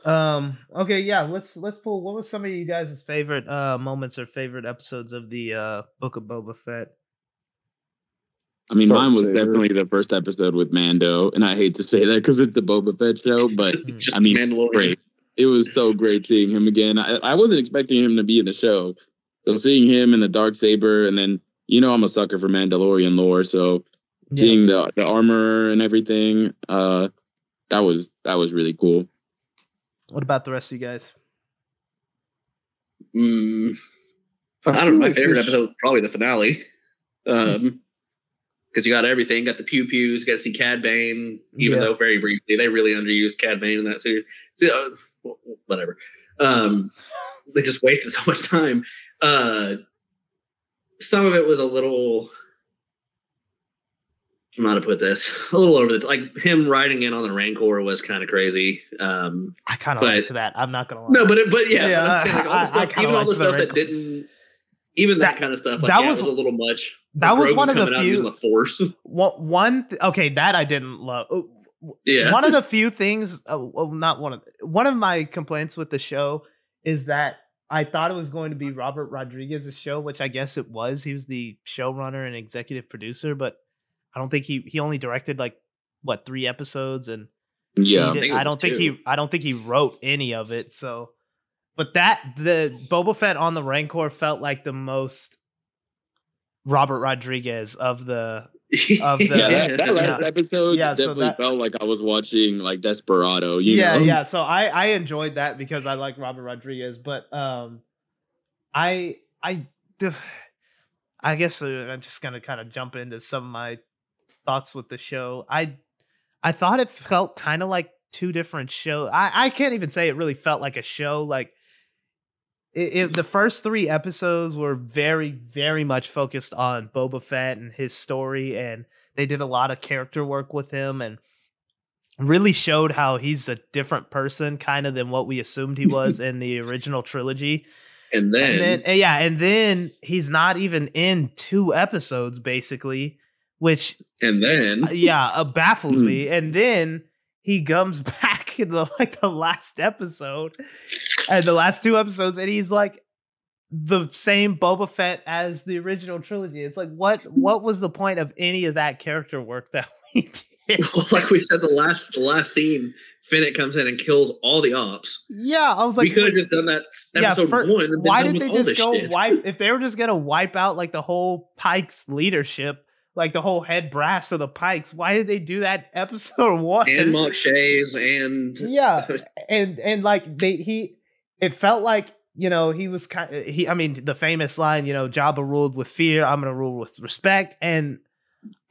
Um. Okay. Yeah. Let's let's pull. What was some of you guys' favorite uh moments or favorite episodes of the uh Book of Boba Fett? I mean, Dark mine was definitely the first episode with Mando, and I hate to say that because it's the Boba Fett show, but I mean, great. it was so great seeing him again. I, I wasn't expecting him to be in the show, so seeing him in the dark saber, and then you know I'm a sucker for Mandalorian lore, so Yeah. seeing the the armor and everything, uh, that was that was really cool. What about the rest of you guys? Mm, I don't know. My favorite episode probably the finale. Um, because you got everything, got the pew pews, got to see Cad Bane, even Yeah. though very briefly they really underused Cad Bane in that series. So, uh, whatever. Um, they just wasted so much time. Uh, some of it was a little—I'm not know how to put this. A little over the like him riding in on the Rancor was kind of crazy. Um, I kind of liked that. I'm not gonna lie. no, but it, but yeah, Yeah, but I'm saying, like, I- I stuff, even all the liked the stuff that didn't, even that, That- kind of stuff, like that yeah, was- was a little much. that was one of the few. the force. One, one okay, that I didn't love. Uh, yeah, One of the few things, uh, well, not one of one of my complaints with the show is that I thought it was going to be Robert Rodriguez's show, which I guess it was. He was the showrunner and executive producer, but I don't think he he only directed like what three episodes, and Yeah, think I don't think two. he I don't think he wrote any of it. So, but that the Boba Fett on the Rancor felt like the most Robert Rodriguez of the of the- yeah. That, that last Yeah. episode Yeah, so definitely that- felt like I was watching like Desperado. You yeah know? yeah so i i enjoyed that because i like robert rodriguez but um i i i guess uh, i'm just gonna kind of jump into some of my thoughts with the show i i thought it felt kind of like two different shows i i can't even say it really felt like a show like it, it, the first three episodes were very very much focused on boba fett and his story and they did a lot of character work with him and really showed how he's a different person kind of than what we assumed he was in the original trilogy. and then, And then yeah, and then he's not even in two episodes basically, which and then, uh, yeah, uh, baffles Hmm. me. And then he comes back in the like the last episode and the last two episodes and he's like the same Boba Fett as the original trilogy. It's like what what was the point of any of that character work that we did? like we said, the last the last scene, Fennec comes in and kills all the ops. Yeah, I was like we could have just done that Yeah, episode fir- one. And why did they just go shit. wipe if they were just gonna wipe out like the whole Pikes leadership, like the whole head brass of the Pikes? Why did they do that episode one? and Mok Shaiz and yeah, and and like they he, it felt like you know he was kind he. I mean the famous line, you know, Jabba ruled with fear. I'm gonna rule with respect, and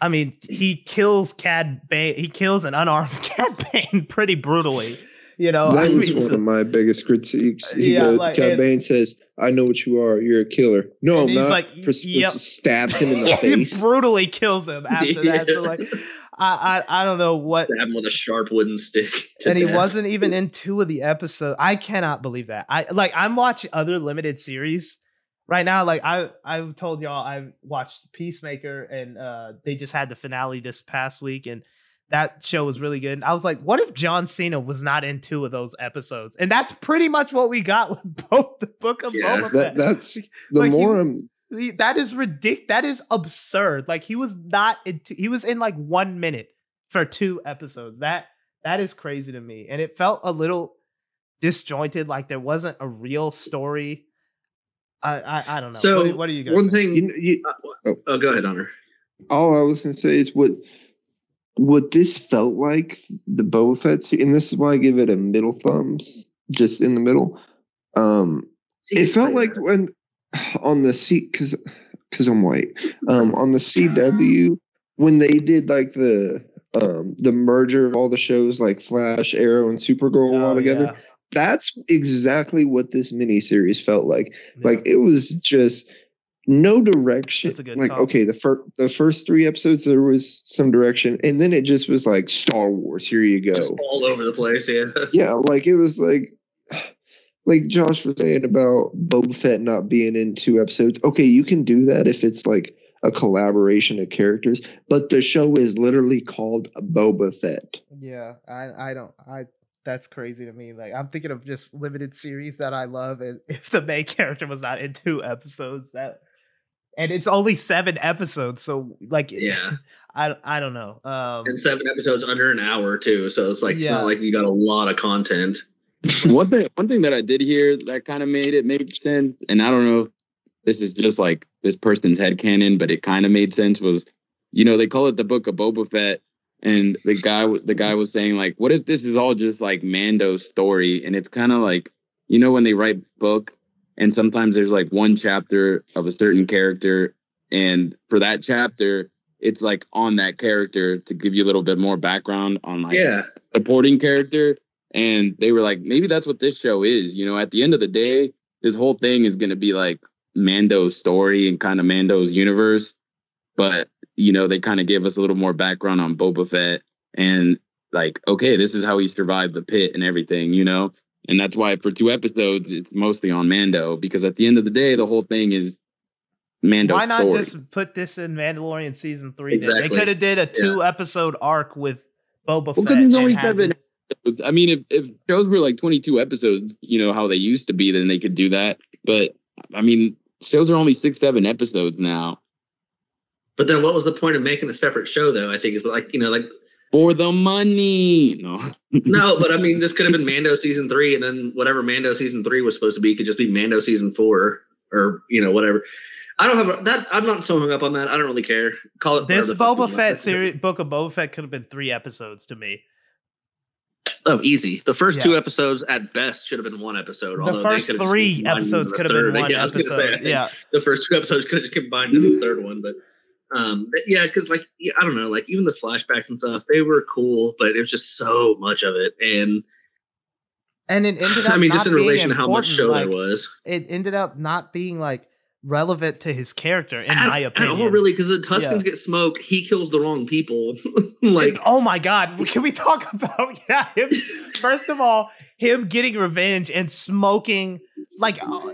I mean he kills Cad Bane. He kills an unarmed Cad Bane pretty brutally. You know, that I was mean, one so- of my biggest critiques. He Yeah, goes, like, Cad and- Bane says, "I know what you are. You're a killer." No, I'm he's not. like, Pres- yep. stabs him in the face. he brutally kills him after that. So like, I, I I don't know what. stab him with a sharp wooden stick. And he wasn't even in two of the episodes. I cannot believe that. I like I'm watching other limited series right now. Like I I've told y'all I watched Peacemaker and uh they just had the finale this past week and that show was really good. And I was like, what if John Cena was not in two of those episodes? And that's pretty much what we got with both the Book of Yeah, Boba That, Fett. that's the Like, more I'm. The- that is ridiculous. That is absurd. Like he was not. In t- he was in like one minute for two episodes. That that is crazy to me, and it felt a little disjointed. Like there wasn't a real story. I I, I don't know. So what, do- what do you guys? one think? thing. You, know, you, uh, oh, go ahead, Honor. all I was gonna say is what what this felt like the Boba Fett, se- and this is why I give it a middle thumbs, just in the middle. Um, it felt like when on the C because because I'm white. Um, on the CW when they did like the um the merger of all the shows like Flash, Arrow, and Supergirl Oh, all together. yeah. That's exactly what this miniseries felt like. Yeah. Like it was just no direction. That's a good like call. okay, the first the first three episodes there was some direction, and then it just was like Star Wars. Here you Just go. all over the place. Yeah. Yeah, like it was like like Josh was saying about Boba Fett not being in two episodes. Okay, you can do that if it's like a collaboration of characters, but the show is literally called Boba Fett. Yeah, I I don't I that's crazy to me. Like I'm thinking of just limited series that I love, and if the main character was not in two episodes, that and it's only seven episodes, so like Yeah. I I don't know. Um, and seven episodes under an hour too. So it's like it's Yeah. not like you got a lot of content. One thing one thing that I did hear that kind of made it make sense, and I don't know if this is just like this person's head canon, but it kind of made sense was, you know, they call it the book of Boba Fett, and the guy the guy was saying like, what if this is all just like Mando's story, and it's kind of like, you know, when they write book, and sometimes there's like one chapter of a certain character, and for that chapter, it's like on that character to give you a little bit more background on like Yeah. supporting character. And they were like, maybe that's what this show is. You know, at the end of the day, this whole thing is going to be like Mando's story and kind of Mando's universe. But, you know, they kind of gave us a little more background on Boba Fett and like, okay, this is how he survived the pit and everything, you know? And that's why for two episodes, it's mostly on Mando because at the end of the day, the whole thing is Mando. Why not story. just put this in Mandalorian season three? Then? They could have did a two episode arc with Boba Well, Fett. because there's only seven. Episodes. I mean, if if shows were like 22 episodes, you know how they used to be, then they could do that. But I mean, shows are only six, seven episodes now But then what was the point of making a separate show though? I think is like, you know, like for the money. No, no, but I mean this could have been Mando season three, and then whatever Mando season three was supposed to be could just be Mando season four or you know, whatever. I don't have a, that. I'm not so hung up on that. I don't really care. Call it This whatever the fuck you Boba. Fett series, book of Boba Fett could have been three episodes to me. Oh, easy. The first two episodes at best should have been one episode. The although they first could have just three episodes could have been one Yeah, I was say, I episode. think Yeah, the first two episodes could have just combined into the third one, but um, yeah, because like yeah, I don't know, like even the flashbacks and stuff, they were cool, but it was just so much of it, and and it ended up. I mean, just in relation to how much show like, there was. It ended up not being like relevant to his character, in At- my opinion. all, really, because the Tuskens get smoked, he kills the wrong people. like, oh my god, can we talk about yeah? Him, first of all, him getting revenge and smoking like. Uh,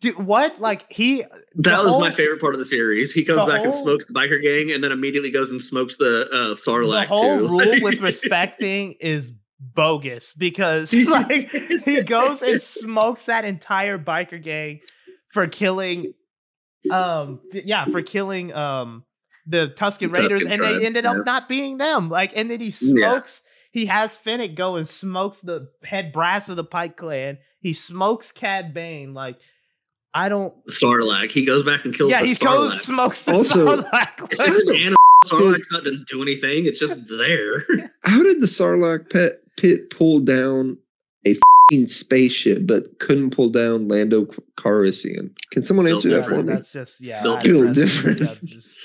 dude, what? Like he that was whole- my favorite part of the series. He comes back and smokes the biker gang, and then immediately goes and smokes the uh, Sarlacc the whole too. rule with respecting is bogus because like he goes and smokes that entire biker gang for killing um yeah for killing um the Tusken Tusken Raiders and tribe, they ended yeah. up not being them like and then he Yeah. smokes he has Fennec go and smokes the head brass of the Pike clan he smokes Cad Bane like I don't Sarlacc. He goes back and kills. yeah the he Sarlacc. goes smokes the Also- Sarlacc It's like, just an animal. Sarlacc's not didn't do anything. It's just there. How did the Sarlacc pet pit pull down a fing spaceship but couldn't pull down Lando Calrissian? Can someone Built answer that yeah, for me? that's just yeah Built I- different. that's- Different. yeah, just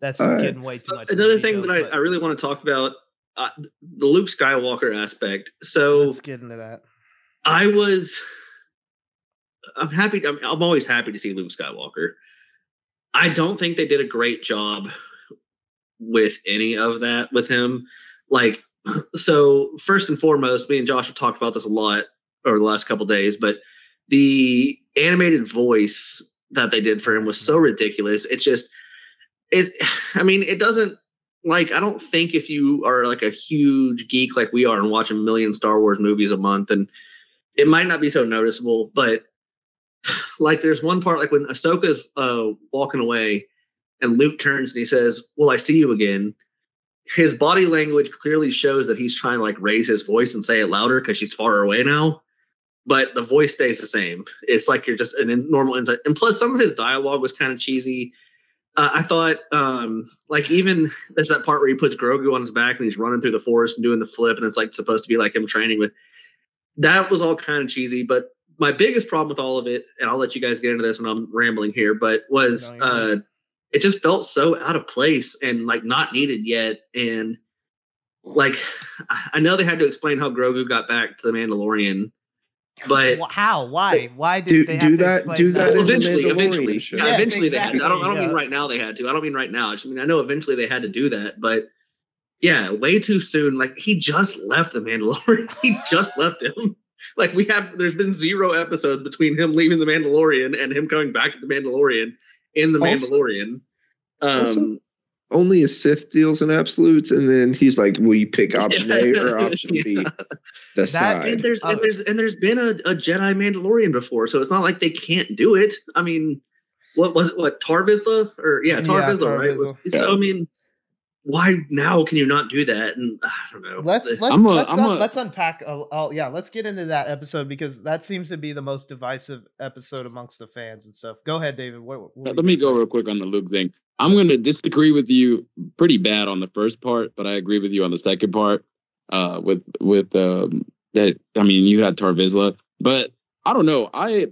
that's All right. getting way too much into Another thing details, that I, I really want to talk about uh, the Luke Skywalker aspect. So Let's get into that. I was, I'm happy. I'm, I'm always happy to see Luke Skywalker. I don't think they did a great job with any of that with him. Like, so first and foremost, me and Josh have talked about this a lot over the last couple days, but the animated voice that they did for him was so ridiculous. It's just, it. I mean, it doesn't like. I don't think if you are like a huge geek like we are and watch a million Star Wars movies a month, and it might not be so noticeable, but like there's one part like when Ahsoka's uh walking away and Luke turns and he says, Well, I see you again. His body language clearly shows that he's trying to like raise his voice and say it louder because she's far away now. But the voice stays the same. It's like you're just an in- normal insight. And plus, some of his dialogue was kind of cheesy. Uh, I thought, um, like, even there's that part where he puts Grogu on his back and he's running through the forest and doing the flip, and it's like supposed to be like him training with. That was all kind of cheesy, but my biggest problem with all of it, and I'll let you guys get into this when I'm rambling here, but was No, uh, it just felt so out of place and like not needed yet. And like, I I know they had to explain how Grogu got back to the Mandalorian, but How? Why? Why did Do- they do to that- do that in the eventually, Mandalorian eventually, yeah, Yes, eventually they had. To. I don't. I don't exactly, mean right now they had to. I don't mean right now. I just mean I know eventually they had to do that, but yeah, way too soon. Like he just left the Mandalorian. he just left him. Like we have. There's been zero episodes between him leaving the Mandalorian and him coming back to the Mandalorian in the Also- Mandalorian. Um, Also- Only a Sith deals in absolutes, and then he's like, "Will you pick option A or option B?" Yeah. The That- side. and there's Uh, and there's and there's been a, a Jedi Mandalorian before, so it's not like they can't do it. I mean, what was it? What Tar Vizsla or yeah, Tar Yeah, Vizsla, Tar right? Vizsla. So I mean, why now can you not do that? And I don't know. Let's The- let's I'm a- let's, I'm un- a- let's unpack. Uh, uh, yeah, let's get into that episode because that seems to be the most divisive episode amongst the fans and stuff. Go ahead, David. What, what Let me go real quick on the Luke thing. I'm going to disagree with you pretty bad on the first part, but I agree with you on the second part. Uh, with with um, that, I mean, you had Tar Vizsla, but I don't know. I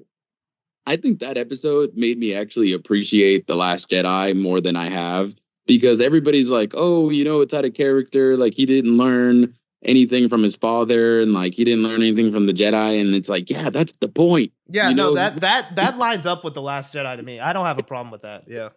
I think that episode made me actually appreciate the Last Jedi more than I have because everybody's like, oh, you know, it's out of character. Like he didn't learn anything from his father, and like he didn't learn anything from the Jedi, and it's like, yeah, that's the point. Yeah, you no, know, that that that lines up with the Last Jedi to me. I don't have a problem with that. Yeah.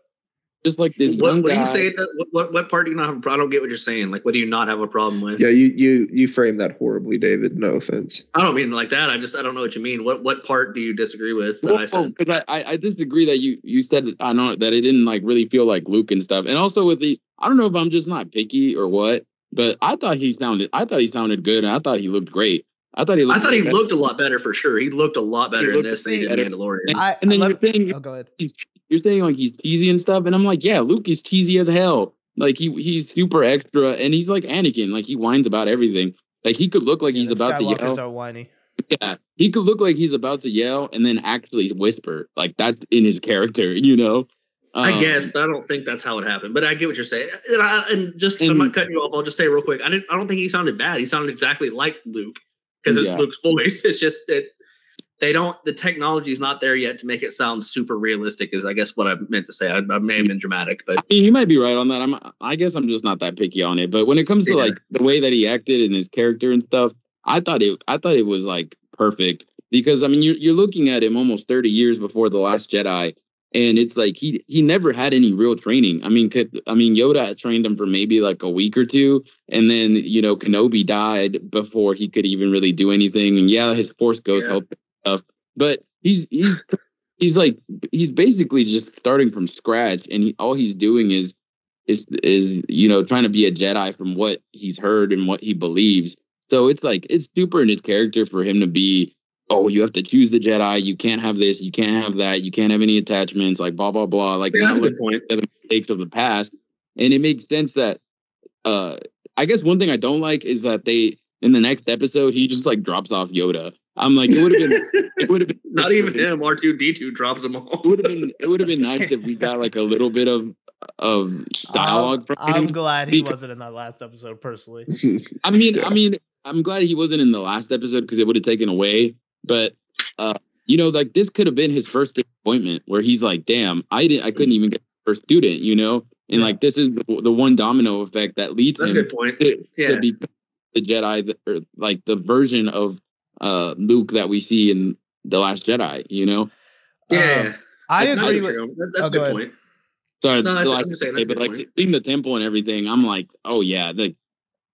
Just like this what, one what do you guy- say? that- What, what what part do you not have? a pro- I don't get what you're saying. Like, what do you not have a problem with? Yeah, you you you frame that horribly, David. No offense. I don't mean like that. I just I don't know what you mean. What what part do you disagree with? That I Well, said? because I, I, I disagree that you you said that- I know that it didn't like really feel like Luke and stuff, and also with the I don't know if I'm just not picky or what, but I thought he sounded I thought he sounded good, and I thought he looked great. I thought he looked. I thought he better. looked a lot better for sure. He looked a lot better in this than he did see, Mandalorian. I, and then let- you're saying oh, go ahead. he's you're saying like he's cheesy and stuff, and I'm like, yeah, Luke is cheesy as hell. Like he he's super extra, and he's like Anakin, like he whines about everything. Like he could look like Yeah, he's them about to yell. are whiny. Yeah, he could look like he's about to yell and then actually whisper. Like that's in his character, you know. I Um, guess, but I don't think that's how it happened. But I get what you're saying. And, I, and just I'm not cutting you off. I'll just say real quick. I didn't. I don't think he sounded bad. He sounded exactly like Luke because it's Yeah. Luke's voice. It's just that they don't. The technology is not there yet to make it sound super realistic. Is I guess what I meant to say. I, I may have been dramatic, but I mean, you might be right on that. I'm, I guess I'm just not that picky on it. But when it comes to Yeah. like the way that he acted and his character and stuff, I thought it, I thought it was like perfect because I mean, you're you're looking at him almost 30 years before the Last Jedi, and it's like he he never had any real training. I mean, could I mean Yoda trained him for maybe like a week or two, and then you know Kenobi died before he could even really do anything. And yeah, his Force Ghost Yeah. helped stuff, but he's he's he's like he's basically just starting from scratch, and he, all he's doing is is is you know trying to be a Jedi from what he's heard and what he believes. So it's like it's super in his character for him to be, oh, you have to choose the Jedi. You can't have this. You can't have that. You can't have any attachments. Like blah blah blah. Like yeah, that's good point. the mistakes of the past. And it makes sense that uh I guess one thing I don't like is that they in the next episode he just like drops off Yoda. I'm like it would have been it would have been Not even him. R two D two drops them all. It would have been it would have been nice if we got like a little bit of of dialogue from I'm, I'm glad he Because- wasn't in that last episode. Personally, I mean, Yeah. I mean, I'm glad he wasn't in the last episode because it would have taken away. But uh, you know, like this could have been his first disappointment where he's like, "Damn, I didn't, I couldn't even get the first student," you know. And Yeah. like this is the, the one domino effect that leads That's him good point. to, Yeah. to be the Jedi, that- or like the version of uh Luke that we see in the Last Jedi. You know, Yeah, Um, I That's agree with. That- that's Oh, a good ahead. point. sorry, No, the that's- I'm Last just saying Jedi, but like point. seeing the temple and everything, I'm like, oh yeah, like,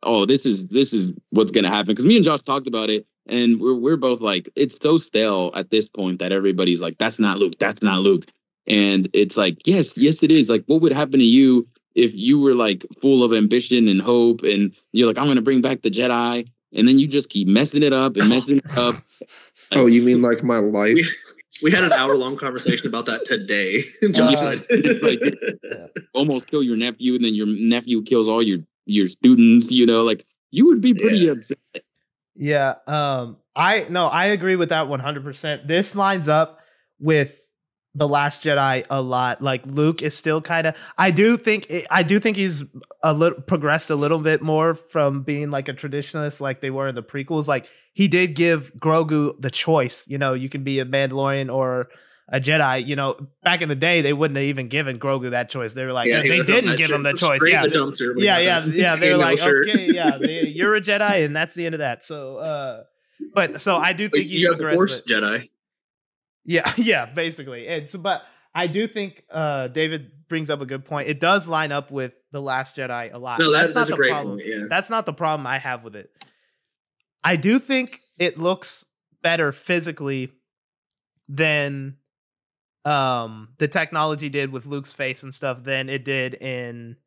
oh this is this is what's gonna happen because me and Josh talked about it. And we're we're both like, it's so stale at this point that everybody's like, that's not Luke, that's not Luke. And it's like, yes, yes, it is. Like, what would happen to you if you were like full of ambition and hope and you're like, I'm gonna bring back the Jedi, and then you just keep messing it up and messing it up. oh, you mean like my life? We had an hour long conversation about that today. Uh, it's like- almost kill your nephew, and then your nephew kills all your your students. You know, like you would be pretty Yeah. upset. Yeah. Um. I no. I agree with that one hundred percent. This lines up with the Last Jedi a lot. Like Luke is still kind of. I do think. I do think he's a little progressed a little bit more from being like a traditionalist, like they were in the prequels. Like he did give Grogu the choice. You know, you can be a Mandalorian or a Jedi. You know, back in the day, they wouldn't have even given Grogu that choice. They were like, Yeah, they didn't give him the choice. Yeah, the yeah, yeah, yeah. They're like, shirt. okay, yeah, they, you're a Jedi, and that's the end of that. So, uh, but so I do think he's you have the. Force but- Jedi. Yeah, yeah, basically. It's but I do think uh, David brings up a good point. It does line up with the Last Jedi a lot. No, that, that's, that's, not the problem. point. Yeah. That's not the problem I have with it. I do think it looks better physically than um the technology did with Luke's face and stuff than it did in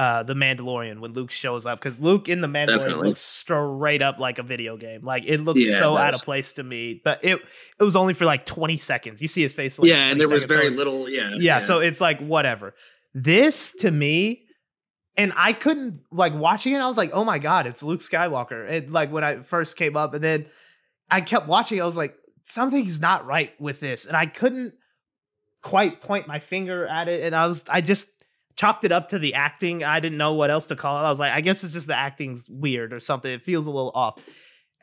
uh the Mandalorian when Luke shows up because Luke in the Mandalorian Definitely. looks straight up like a video game. Like it looks Yeah, so out of place to me. But it it was only for like 20 seconds. You see his face yeah, and 20 there was seconds, so very it's- little. Yeah. yeah, so it's like whatever. This to me and I couldn't like watching it. I was like, oh my god, it's Luke Skywalker. And like when I first came up, and then I kept watching. I was like, something's not right with this, and I couldn't quite point my finger at it. And I was, I just chalked it up to the acting. I didn't know what else to call it. I was like, I guess it's just the acting's weird or something. It feels a little off.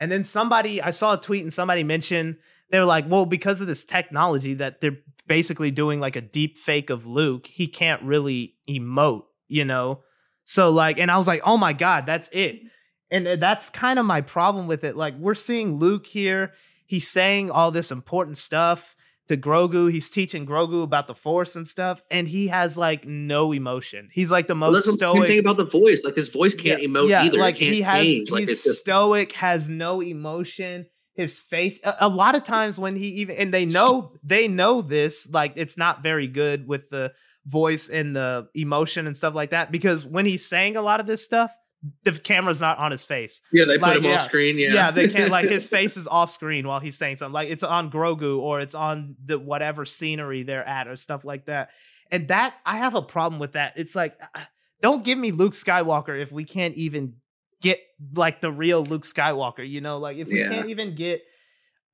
And then somebody, I saw a tweet and somebody mentioned they were like, well, because of this technology that they're basically doing like a deep fake of Luke, he can't really emote, you know? So like, and I was like, oh my God, that's it. And uh, that's kind of my problem with it. Like, we're seeing Luke here. He's saying all this important stuff to Grogu. He's teaching Grogu about the Force and stuff, and he has like no emotion. He's like the Well, most that's the stoic. thing about the voice. Like his voice can't emote yeah, either. Like can't he has, change. He's it's just stoic, has no emotion. His face. A, a lot of times when he even and they know they know this, like it's not very good with the voice and the emotion and stuff like that. Because when he's saying a lot of this stuff, the camera's not on his face. yeah. They put him yeah. off screen. Yeah, Yeah, they can't like his face is off screen while he's saying something. Like it's on Grogu or it's on the whatever scenery they're at or stuff like that. And that I have a problem with that. It's like uh, don't give me Luke Skywalker if we can't even get like the real Luke Skywalker, you know? Like if we Yeah. can't even get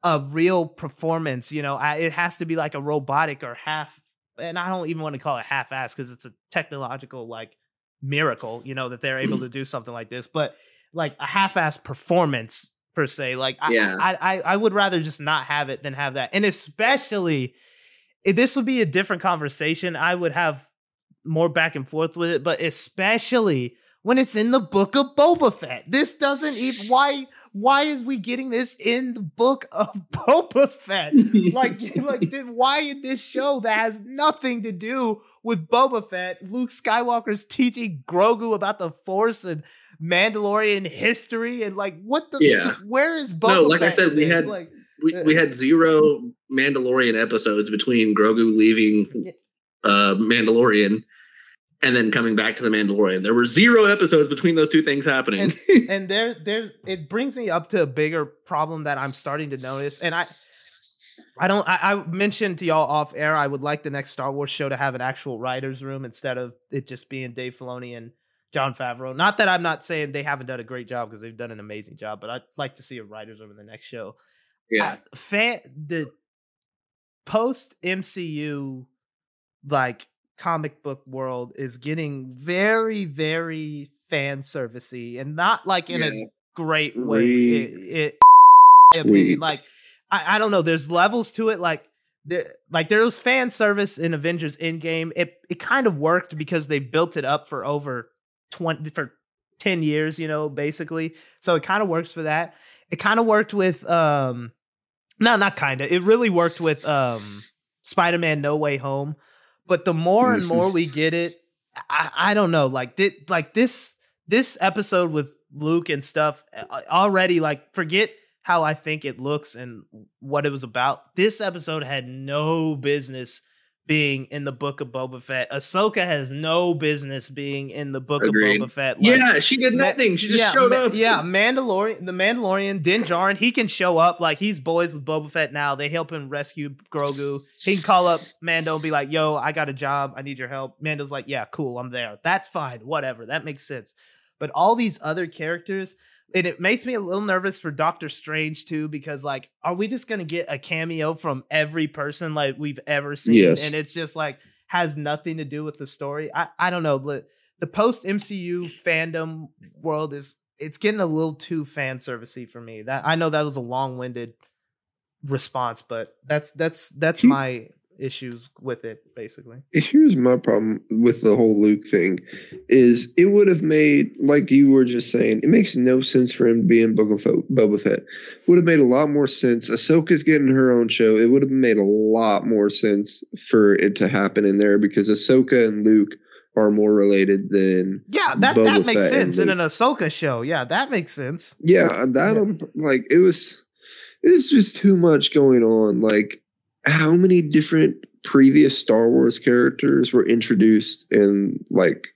a real performance, you know, I, it has to be like a robotic or half and I don't even want to call it half ass because it's a technological like miracle, you know, that they're able mm-hmm. to do something like this. But like a half-ass performance per se. Like I, Yeah. I, I, I would rather just not have it than have that. And especially, if this would be a different conversation. I would have more back and forth with it. But especially when it's in the book of Boba Fett, this doesn't even why. Why is we getting this in the book of Boba Fett? like, like th- why in this show that has nothing to do with Boba Fett? Luke Skywalker's teaching Grogu about the Force and Mandalorian history, and like, what the? Yeah. Where is Boba? No, like I said, we had- like, we, we had zero Mandalorian episodes between Grogu leaving uh, Mandalorian and then coming back to the Mandalorian. There were zero episodes between those two things happening. and there there it brings me up to a bigger problem that I'm starting to notice and I I don't I, I mentioned to y'all off air I would like the next Star Wars show to have an actual writers room instead of it just being Dave Filoni and Jon Favreau. Not that I'm not saying they haven't done a great job because they've done an amazing job, but I'd like to see a writers room in the next show. yeah, fan the post MCU like comic book world is getting very very fan servicey and not like in Yeah. a great way. It, it opinion Sweet. like I, I don't know. There's levels to it. Like there like there was fan service in Avengers Endgame. It it kind of worked because they built it up for over twenty for ten years. You know, basically. So it kind of works for that. It kind of worked with um, no, not kind of. It really worked with um, Spider-Man: No Way Home. But the more and more we get it, I, I don't know. Like thi- like this this episode with Luke and stuff already. Like forget how I think it looks and what it was about. This episode had no business being in the book of Boba Fett. Ahsoka has no business being in the book Agreed. of Boba Fett. Like, yeah, she did nothing. She just yeah, showed up. Yeah, Mandalorian, the Mandalorian, Din Djarin, he can show up like he's boys with Boba Fett now. They help him rescue Grogu. He can call up Mando and be like, "Yo, I got a job. I need your help." Mando's like, "Yeah, cool. I'm there. That's fine. Whatever. That makes sense." But all these other characters, and it makes me a little nervous for Doctor Strange too, because like, are we just gonna get a cameo from every person like we've ever seen? Yes. And it's just like has nothing to do with the story. I I don't know. The, the post MCU fandom world is it's getting a little too fan servicey for me. That I know that was a long winded response, but that's that's that's Hmm. my issues with it basically. Here's my problem with the whole Luke thing is it would have made like you were just saying it makes no sense for him to be in Book of Boba Fett. Would have made a lot more sense. Ahsoka's getting her own show. It would have made a lot more sense for it to happen in there because Ahsoka and Luke are more related than Yeah, that Boba that makes Fett sense in an Ahsoka show. Yeah, that makes sense. Yeah, that Yeah. like it was it's just too much going on. Like how many different previous Star Wars characters were introduced in like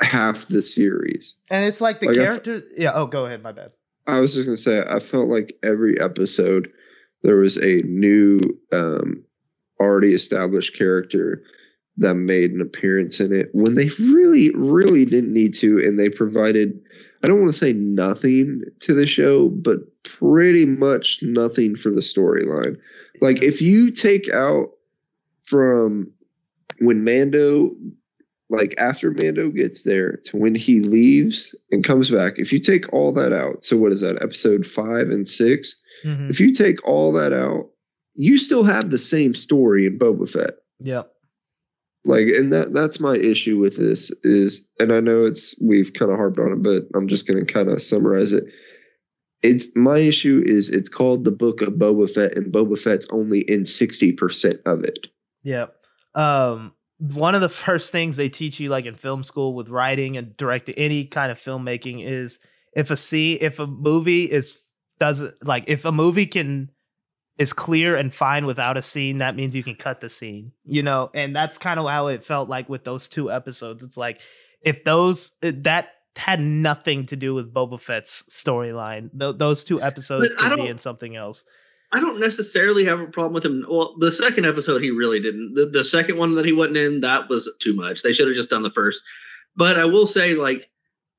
half the series? And it's like the Like, I f- character. Yeah. Oh, go ahead. My bad. I was just gonna say I felt like every episode there was a new um already established character that made an appearance in it when they really, really didn't need to, and they provided. I don't want to say nothing to the show, but pretty much nothing for the storyline. Like if you take out from when Mando, like after Mando gets there to when he leaves and comes back, if you take all that out, so what is that, episode five and 6 Mhm. If you take all that out, you still have the same story in Boba Fett. Yeah. Like, and that that's my issue with this is, and I know it's we've kind of harped on it, but I'm just gonna kind of summarize it. It's my issue is it's called the Book of Boba Fett, and Boba Fett's only in sixty percent of it. Yep. Um, one of the first things they teach you, like in film school, with writing and directing, any kind of filmmaking, is if a scene, if a movie is doesn't like if a movie can is clear and fine without a scene, that means you can cut the scene, you know. And that's kind of how it felt like with those two episodes. It's like if those that had nothing to do with Boba Fett's storyline. Th- those two episodes But could be in something else. I don't necessarily have a problem with him. Well, the second episode he really didn't. The, the second one that he wasn't in, that was too much. They should have just done the first. But I will say, like,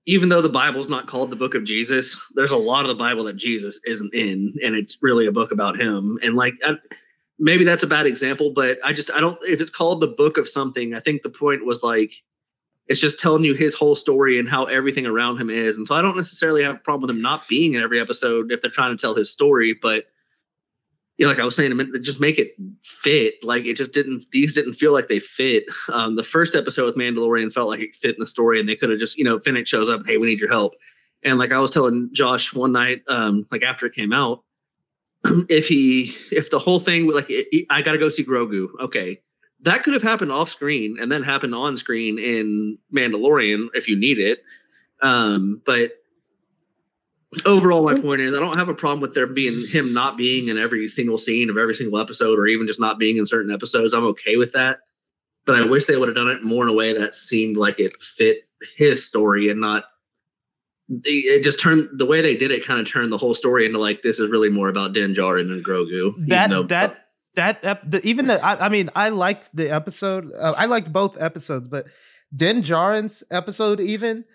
even though the Bible's not called the book of Jesus, there's a lot of the Bible that Jesus isn't in, and it's really a book about him. And like, I, maybe that's a bad example, but I just I don't. If it's called the book of something, I think the point was like. It's just telling you his whole story and how everything around him is. And so I don't necessarily have a problem with him not being in every episode if they're trying to tell his story, but yeah, like I was saying, just make it fit. Like it just didn't; these didn't feel like they fit. Um, the first episode with Mandalorian felt like it fit in the story, and they could have just, you know, Fennec shows up, hey, we need your help. And like I was telling Josh one night, um, like after it came out, if he, if the whole thing, like it, I got to go see Grogu, okay, that could have happened off screen and then happened on screen in Mandalorian if you need it. Um, but overall my point is i don't have a problem with there being him not being in every single scene of every single episode or even just not being in certain episodes i'm okay with that but i wish they would have done it more in a way that seemed like it fit his story and not it just turned the way they did it kind of turned the whole story into like this is really more about Din Djarin and Grogu. that that that ep- the, even the I, I mean I liked the episode uh, I liked both episodes but Din Djarin's episode even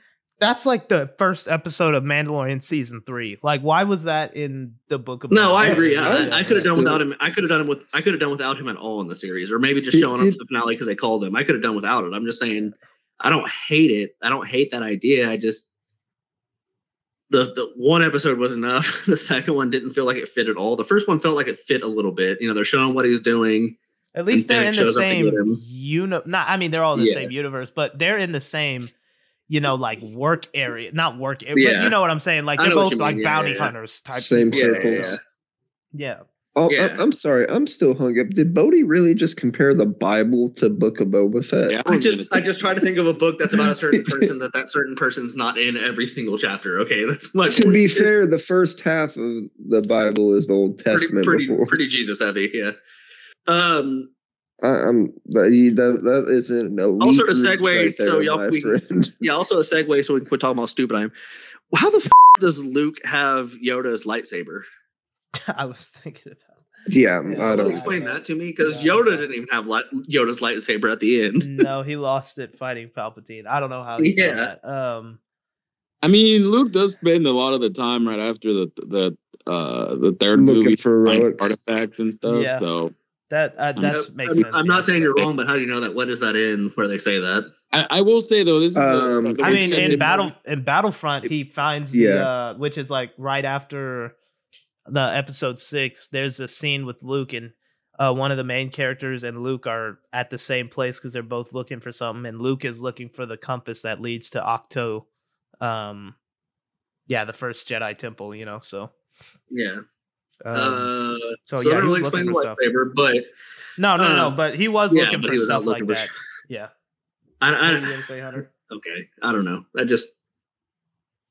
that's like the first episode of Mandalorian season three like why was that in the book of No, I agree. Fett? I, I could have done without him. I could have done him with. I could have done without him at all in the series, or maybe just showing up to the finale because they called him. I could have done without it. I'm just saying, I don't hate it. I don't hate that idea. I just the the one episode was enough. The second one didn't feel like it fit at all. The first one felt like it fit a little bit. You know, they're showing what he's doing. At least they're in the shows up to same get him. uni. Not, I mean, they're all in the Yeah. same universe, but they're in the same, you know, like work area. Not work area, but you know what I'm saying. Like they're both like mean. Bounty yeah, yeah. hunters type. Same people, circles. yeah, yeah. yeah. Oh, Yeah. I, am sorry, I'm still hung up. Did Bodhi really just compare the Bible to Book of Boba Fett? Yeah, I just I just try to think of a book that's about a certain person that that certain person's not in every single chapter. Okay, that's my To point. be fair, the first half of the Bible is the Old Testament. pretty, before pretty Jesus heavy. Yeah. Um. I, I'm that, that that is an elite Also to reach segue, right there, so y'all- we- Yeah. Also a segue, so we can quit talking about stupid I am. How the f- does Luke have Yoda's lightsaber? I was thinking about. Yeah, Yeah, I Can you don't. explain that to me? Because Yeah. Yoda didn't even have light, Yoda's lightsaber at the end. no, he lost it fighting Palpatine. I don't know how he yeah. Yeah. that. Um, I mean, Luke does spend a lot of the time right after the the uh the third Looking movie for finding artifacts and stuff. Yeah. So that uh, that's I makes mean, sense. I'm yeah. not saying you're wrong, but how do you know that? What is that in where they say that? I, I will say though, this is Um, the, the I mean, in it- battle in Battlefront, he finds the Yeah. uh, which is like right after the episode six. There's a scene with Luke and uh, one of the main characters and Luke are at the same place because they're both looking for something, and Luke is looking for the compass that leads to Ahch-To. Um, yeah, the first Jedi temple. You know, so Yeah. um, uh, so, so, yeah, I he was really looking explain the for stuff. lightsaber, but no, no, no, uh, but he was yeah, looking for was stuff like for that. Yeah, I, what were you I gonna say, Hunter? okay, I don't know. That just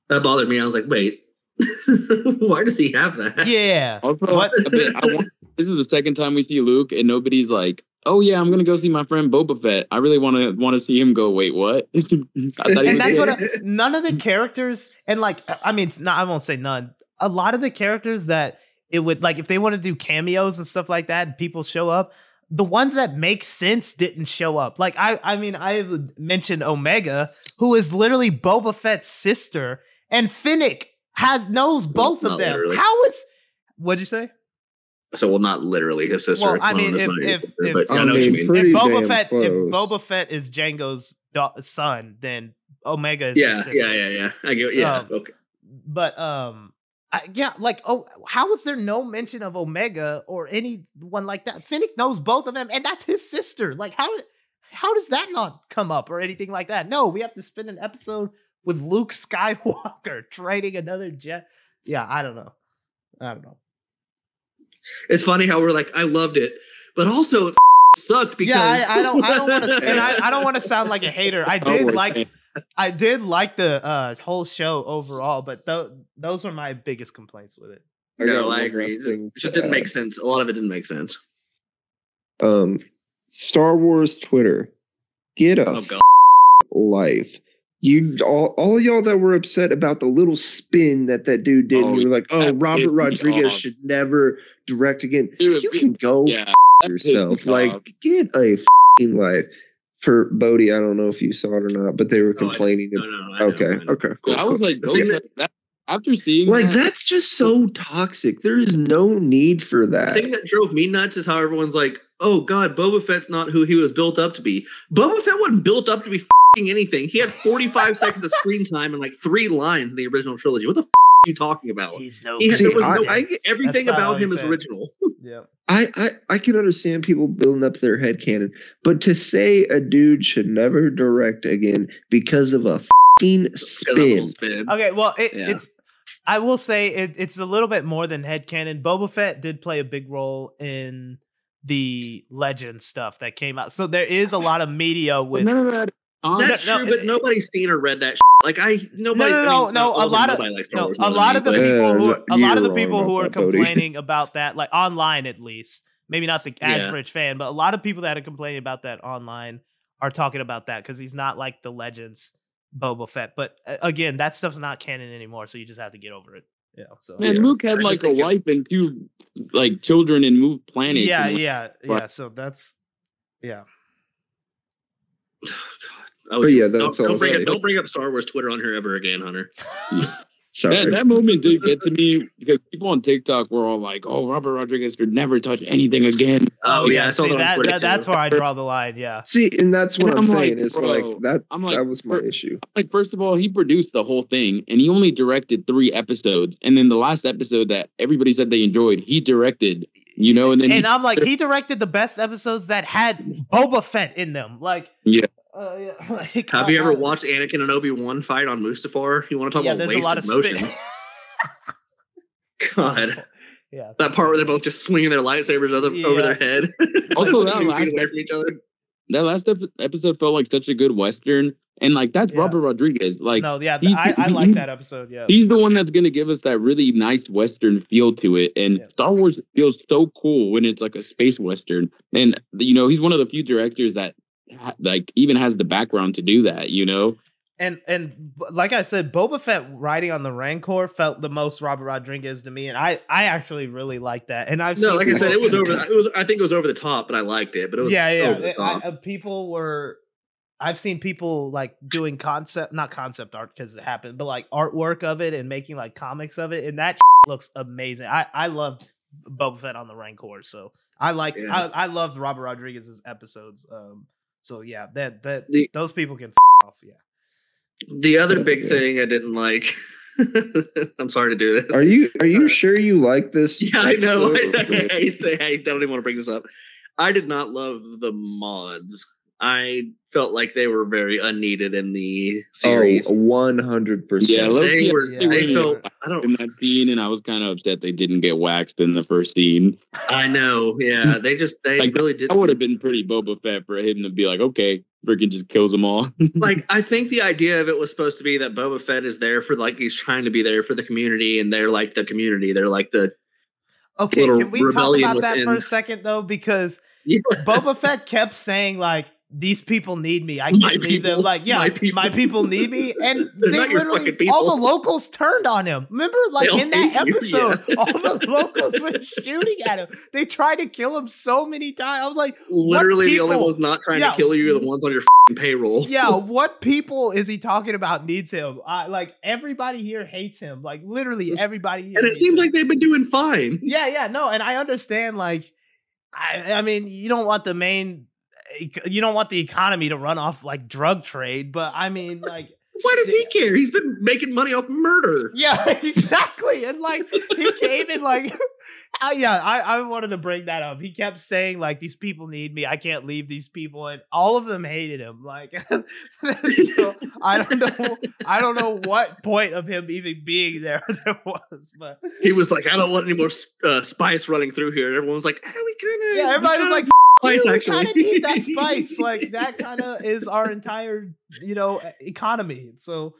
that bothered me. I was like, wait, why does he have that? Yeah, Also, What? a bit, I want, this is the second time we see Luke, and nobody's like, "Oh yeah, I'm gonna go see my friend Boba Fett." I really want to want to see him go. Wait, what? I and that's dead. what I, none of the characters and like I mean, it's not I won't say none. A lot of the characters that it would like if they want to do cameos and stuff like that, and people show up. the ones that make sense didn't show up. Like I I mean I mentioned Omega, who is literally Boba Fett's sister, and Fennec has knows both Not of them. literally. How is what'd you say? So, well, not literally his sister. Well, I mean, is if- if- sister, if- but I I know what you mean, mean. if Boba Fett close. if Boba Fett is Jango's da- son, then Omega is yeah, sister. yeah, yeah, yeah. I get. Yeah, Um, okay. But um, I, yeah, like oh, how is there no mention of Omega or anyone like that? Fennec knows both of them, and that's his sister. Like how how does that not come up or anything like that? No, we have to spend an episode with Luke Skywalker training another jet. Yeah, I don't know. I don't know. It's funny how we're like, I loved it, but also it sucked because yeah, I, I don't. I don't want to, and I, I don't want to sound like a hater. I Oh, did we're like I did like the uh, whole show overall, but th- those were my biggest complaints with it. I no, I agree. It just didn't make sense. A lot of it didn't make sense. Um, Star Wars Twitter, get a Oh god. life. You all, all y'all that were upset about the little spin that that dude did, and Oh, you were like, "Oh, Robert Rodriguez should never direct again." Dude, You can go yeah, f- yourself. Like, get a fing life. For Bodie, I don't know if you saw it or not, but they were complaining. No, no, okay, know. okay, cool. I was cool. like, The thing that, after seeing like that, that's just so toxic. There is no need for The that. thing that drove me nuts is how everyone's like, "Oh God, Boba Fett's not who he was built up to be." Boba Fett wasn't built up to be fing anything. He had 45 seconds of screen time and like three lines in the original trilogy. What the f- are you talking about? He's no. He had, See, there was no, I- everything That's about about all he him is said. original. yeah. I, I I can understand people building up their head canon, but to say a dude should never direct again because of a fucking Because of the little spin. spin. Okay, well, it, Yeah. it's. I will say it, it's a little bit more than headcanon. Boba Fett did play a big role in the legend stuff that came out. So there is a lot of media with. none of that. on- That's no, true, it- but it- nobody's seen or read that. Like I, nobody. no, I no, mean, no, a lot of- nobody likes Star No, a lot me, of the but- people Uh, who are, a lot of the people who are that, Bodie. complaining about that, like online at least, maybe not the Yeah. average fan, but a lot of people that are complaining about that online are talking about that because he's not like the legends Boba Fett. But uh, again, that stuff's not canon anymore, so you just have to get over it. Yeah. So Man, Yeah. Luke had like a think wife and two like children and moved planets. yeah, and, like, yeah, but- yeah. So that's yeah. Oh, But yeah, don't- that's don't, all I'll bring say. up, don't bring up Star Wars Twitter on here ever again, Hunter. Sorry. That, that moment did get to me because people on TikTok were all like, "Oh, Robert Rodriguez should never touch anything again." Oh, yeah, See, that, that, that's where I draw the line. Yeah. See, and that's what And I'm, I'm saying. like, is bro, like that. I'm like, that was my for- issue. Like, first of all, he produced the whole thing, and he only directed three episodes. And then the last episode that everybody said they enjoyed, he directed. You know, and then And he, I'm like, he directed the best episodes that had Boba Fett in them. Like, Yeah. Uh, yeah, like, Have you ever I- watched Anakin and Obi Wan fight on Mustafar? You want to talk about that? Yeah, about there's a wasted lot of motion? God, Yeah, that part where they're both just swinging their lightsabers over, over their head. Also, that last- away from each other. that last episode felt like such a good western, and like that's Yeah. Robert Rodriguez. Like, no, yeah, he- I, I he- like that episode. Yeah, he's the one that's going to give us that really nice western feel to it and Yeah. star wars feels so cool when it's like a space western and you know he's one of the few directors that ha- like even has the background to do that you know and and like I said, Boba Fett riding on the Rancor felt the most Robert Rodriguez to me, and I I actually really like that. And I've No, seen like I said, it was over. The, it was. I think it was over the top, but I liked it. But it was yeah, yeah. over the it- I- top. uh, people were. I've seen people like doing concept, not concept art because it happened, but like artwork of it and making like comics of it, and that looks amazing. I I loved Boba Fett on the Rancor, so I like Yeah. I I loved Robert Rodriguez's episodes. Um, so yeah, that that The- those people can f- off. Yeah, the other big thing I didn't like. I'm sorry to do this. Are you are you uh, sure you like this? Yeah, I know. episode? I, I say I don't even want to bring this up. I did not love the mods. I felt like they were very unneeded in the series. Oh, one hundred Yeah, percent. look- they yeah, were. yeah, they yeah. felt. I don't. in that scene and i was kind of upset they didn't get waxed in the first scene I know. Yeah, they just. They Like, really did. i would have been pretty boba fett for him to be like okay freaking just kills them all like I think the idea of it was supposed to be that Boba Fett is there for like he's trying to be there for the community, and they're like the community. They're like the okay. Can we talk rebellion about that for a second though? Because yeah. Boba Fett kept saying like these people need me. I can't My leave them. Like, yeah, My my people. people, need me. And they literally, all the locals turned on him. Remember, like in that hate you, episode, yeah. all the locals were shooting at him. They tried to kill him so many times. I was like, Literally, the only ones not trying Yeah. to kill you are the ones on your payroll. yeah, what people is he talking about needs him? I like everybody here hates him. Like literally everybody here. and it seems him. like they've been doing fine. Yeah, yeah, no, and I understand. Like, I, I mean, you don't want the main, you don't want the economy to run off like drug trade, but I mean, like, Why does he care? He's been making money off murder. yeah, exactly. And like, he came in like, I, yeah, I, I wanted to bring that up. He kept saying like, these people need me. I can't leave these people, and all of them hated him. Like, so I don't know, I don't know what point of him even being there there was, but He was like, I don't want any more uh, spice running through here. And everyone was like, "Ah, we kind of. yeah, everybody was like. Spice, Dude, we kind of need that spice. Like that kind of is our entire, you know, economy. So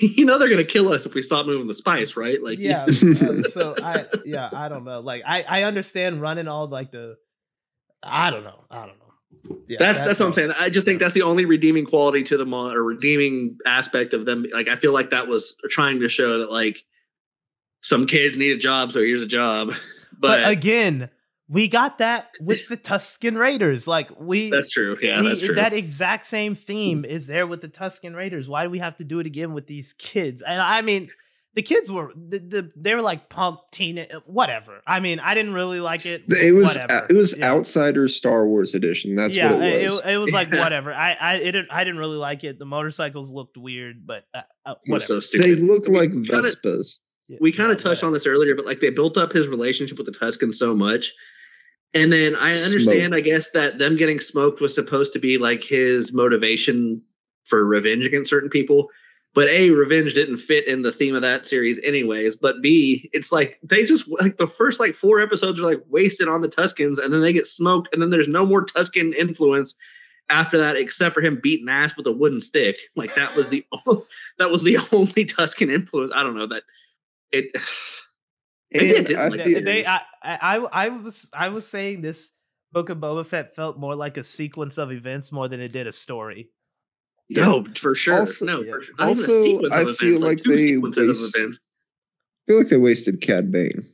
you know they're gonna kill us if we stop moving the spice, right? Like, yeah. uh, so I, yeah, I don't know. Like I, I understand running all like the, I don't know, I don't know. Yeah, that's that that's what I'm saying. I just think that's the only redeeming quality to them, or redeeming aspect of them. Like, I feel like that was trying to show that like some kids need a job, so here's a job. But, But, again, we got that with the Tusken Raiders. Like we, that's true. Yeah, we- that's true. that exact same theme is there with the Tusken Raiders. Why do we have to do it again with these kids? And I mean, the kids were the, the they were like punk teen whatever. I mean, I didn't really like it. It was whatever. it was Yeah. Outsiders Star Wars edition. That's yeah, what it was. It, was like whatever. I I it didn't I didn't really like it. The motorcycles looked weird, but uh, uh, was whatever. so stupid. they look We like kinda- Vespas. We kind yeah, of touched on this earlier, but like they built up his relationship with the Tuscans so much. And then I understand, I guess, that them getting smoked was supposed to be like his motivation for revenge against certain people. But A, revenge didn't fit in the theme of that series, anyways. But B, it's like they just like the first like four episodes are like wasted on the Tuscans, and then they get smoked, and then there's no more Tusken influence after that, except for him beating ass with a wooden stick. Like that was the that was the only Tusken influence. I don't know that it. Maybe I And I They, feel- they I, I I was I was saying this book of Boba Fett felt more like a sequence of events more than it did a story. No, for sure. Also- no, yeah. for sure. Not Also, sequence I of feel events, like two they waste- I feel like they wasted Cad Bane.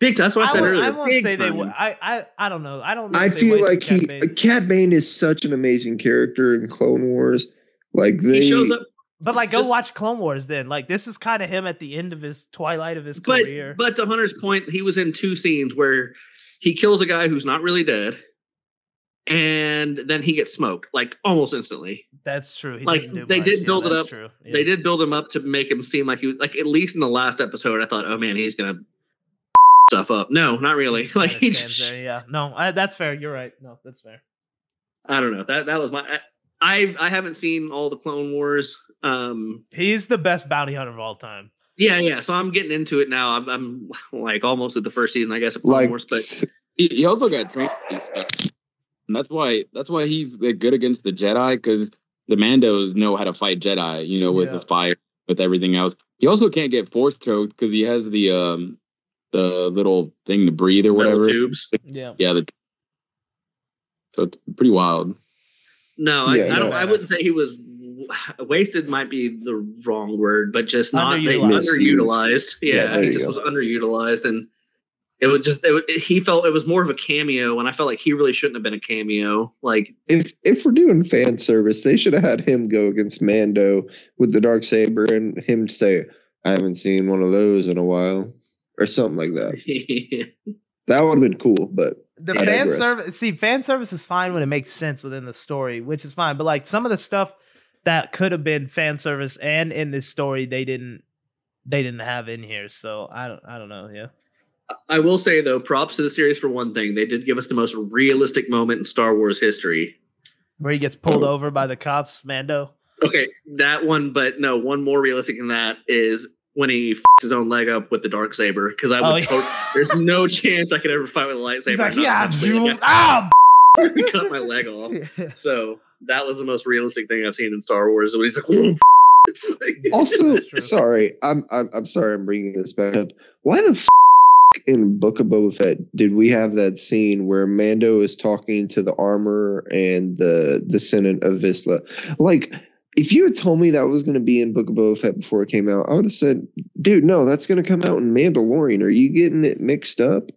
Big. That's what I I, said won't, earlier. I won't big say they. would. I I I don't know. I don't. know I if feel wasted like he Cad Bane. Cad Bane is such an amazing character in Clone Wars. Like they He shows up, But like, go just- watch Clone Wars then. Like, this is kind of him at the end of his twilight of his but career. but to Hunter's point, he was in two scenes where he kills a guy who's not really dead, and then he gets smoked like almost instantly. That's true. He like, didn't do they much. did Yeah, build it that's up. True. Yeah. They did build him up to make him seem like he was like at least in the last episode. I thought, oh man, he's gonna stuff up. No, not really. Like he just, there, yeah. No, I, that's fair. You're right. No, that's fair. I don't know. That that was my. I I I haven't seen all the Clone Wars. Um, He's the best bounty hunter of all time. Yeah, yeah. So I'm getting into it now. I'm, I'm like almost at the first season, I guess, of Clone Like- Wars. But He, he also got trained, and that's why that's why he's good against the Jedi because the Mandos know how to fight Jedi. You know, with Yeah. the fire, with everything else. He also can't get force choked because he has the um the little thing to breathe or metal whatever. tubes. Yeah. Yeah, the, so it's pretty wild. No, I, I don't. I wouldn't say he was wasted. Might be the wrong word, but just not they- Underutilized. underutilized. Yeah, Yeah, he just go. was underutilized, and it would just. It, he felt it was more of a cameo, and I felt like he really shouldn't have been a cameo. Like if if we're doing fan service, they should have had him go against Mando with the dark saber and him say, "I haven't seen one of those in a while," or something like that. That would have been cool, but The I fan service, see, fan service is fine when it makes sense within the story, which is fine. But like some of the stuff that could have been fan service and in this story, they didn't, they didn't have in here. So I don't, I don't know. Yeah. I will say though, props to the series for one thing. They did give us the most realistic moment in Star Wars history. Where he gets pulled over by the cops, Mando. Okay, that one, but no, one more realistic than that is when he f- his own leg up with the dark saber. Because I would, Oh, yeah. tot- there's no chance I could ever fight with a lightsaber. He's like, yeah, completely zoom, ah. get- cut my leg off. So that was the most realistic thing I've seen in Star Wars. When he's like, like, also sorry, I'm, I'm I'm sorry, I'm bringing this back up. Why the f- in Book of Boba Fett did we have that scene where Mando is talking to the armor and the descendant of Vizsla? Like, if you had told me that was going to be in Book of Boba Fett before it came out, I would have said, "Dude, no, that's going to come out in Mandalorian." Are you getting it mixed up?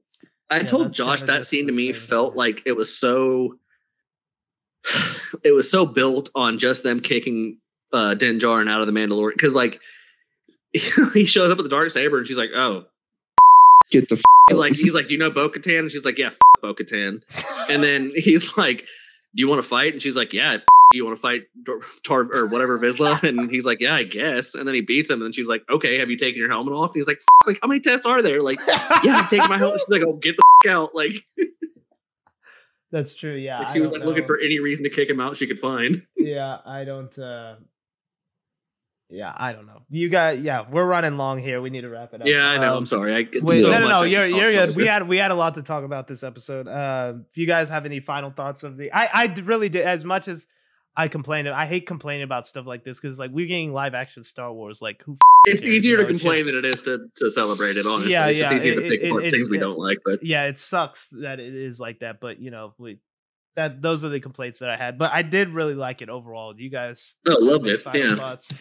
I Yeah, told Josh that scene to me same felt thing. like it was so it was so built on just them kicking uh Din Djarin out of the Mandalorian because like he shows up with the dark saber and she's like, oh, Get the f- he's like he's like, do you know Bo Katan? And she's like, yeah, f- Bo Katan. And then he's like, do you want to fight? And she's like, yeah. F- You want to fight Tar- Tar or whatever Vizsla? And he's like, yeah, I guess. And then he beats him. And then she's like, okay, have you taken your helmet off? And he's like, f- like how many tests are there? Like, yeah, I'm taking my helmet. She's like, oh, get the f- out. Like, That's true. Yeah. like I she was don't like looking for any reason to kick him out she could find. yeah, I don't. uh Yeah, I don't know. You got. Yeah, we're running long here. We need to wrap it up. Yeah, I know. Um, I'm sorry. I, Wait, so no, no, no. I You're you're good. We had we had a lot to talk about this episode. Uh, if you guys have any final thoughts of the, I I really did as much as I complain. I hate complaining about stuff like this because like we're getting live action Star Wars. Like who? f- It's cares, easier you to know, it should- complain than it is to, to celebrate it. Honestly, Yeah, it's just yeah, easier it- to pick it- it- things we it- don't like. But Yeah, it sucks that it is like that. But you know, we that those are the complaints that I had. But I did really like it overall. You guys, no, have loved it. Yeah, Thoughts?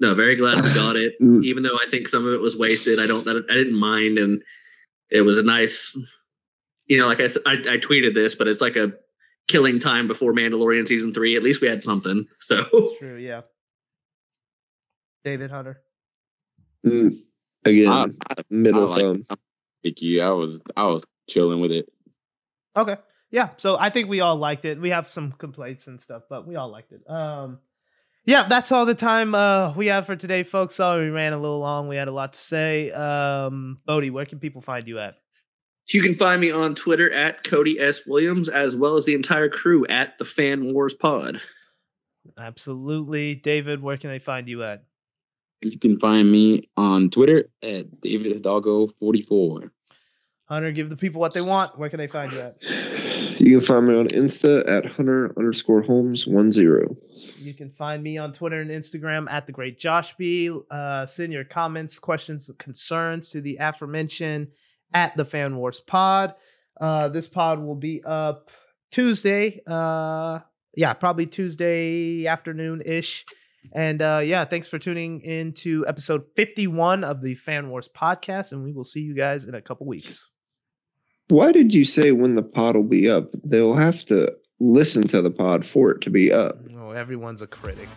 no, very glad we got it. Mm. Even though I think some of it was wasted, I don't. I didn't mind, and it was a nice. You know, like I said, I, I tweeted this, but it's like a killing time before Mandalorian season three. At least we had something. So It's true. Yeah. David Hunter. Mm, again, I, I, middle I like- thumb. Thank you. I was I was chilling with it. Okay. Yeah. So I think we all liked it. We have some complaints and stuff, but we all liked it. Um yeah, that's all the time uh we have for today, folks. Sorry we ran a little long. We had a lot to say. Um Bodie, where can people find you at? You can find me on Twitter at Cody S Williams, as well as the entire crew at the Fan Wars Pod. Absolutely. David, where can they find you at? You can find me on Twitter at David Hidalgo 44. Hunter, give the people what they want. Where can they find you at? You can find me on Insta at Hunter underscore Holmes one zero. You can find me on Twitter and Instagram at the Great Josh B. Uh, send your comments, questions, concerns to the aforementioned at the Fan Wars Pod. Uh, this pod will be up Tuesday. Uh, yeah, probably Tuesday afternoon ish. And uh, yeah, thanks for tuning in to episode 51 of the Fan Wars podcast. And we will see you guys in a couple weeks. Why did you say when the pod will be up? They'll have to listen to the pod for it to be up. Oh, everyone's a critic.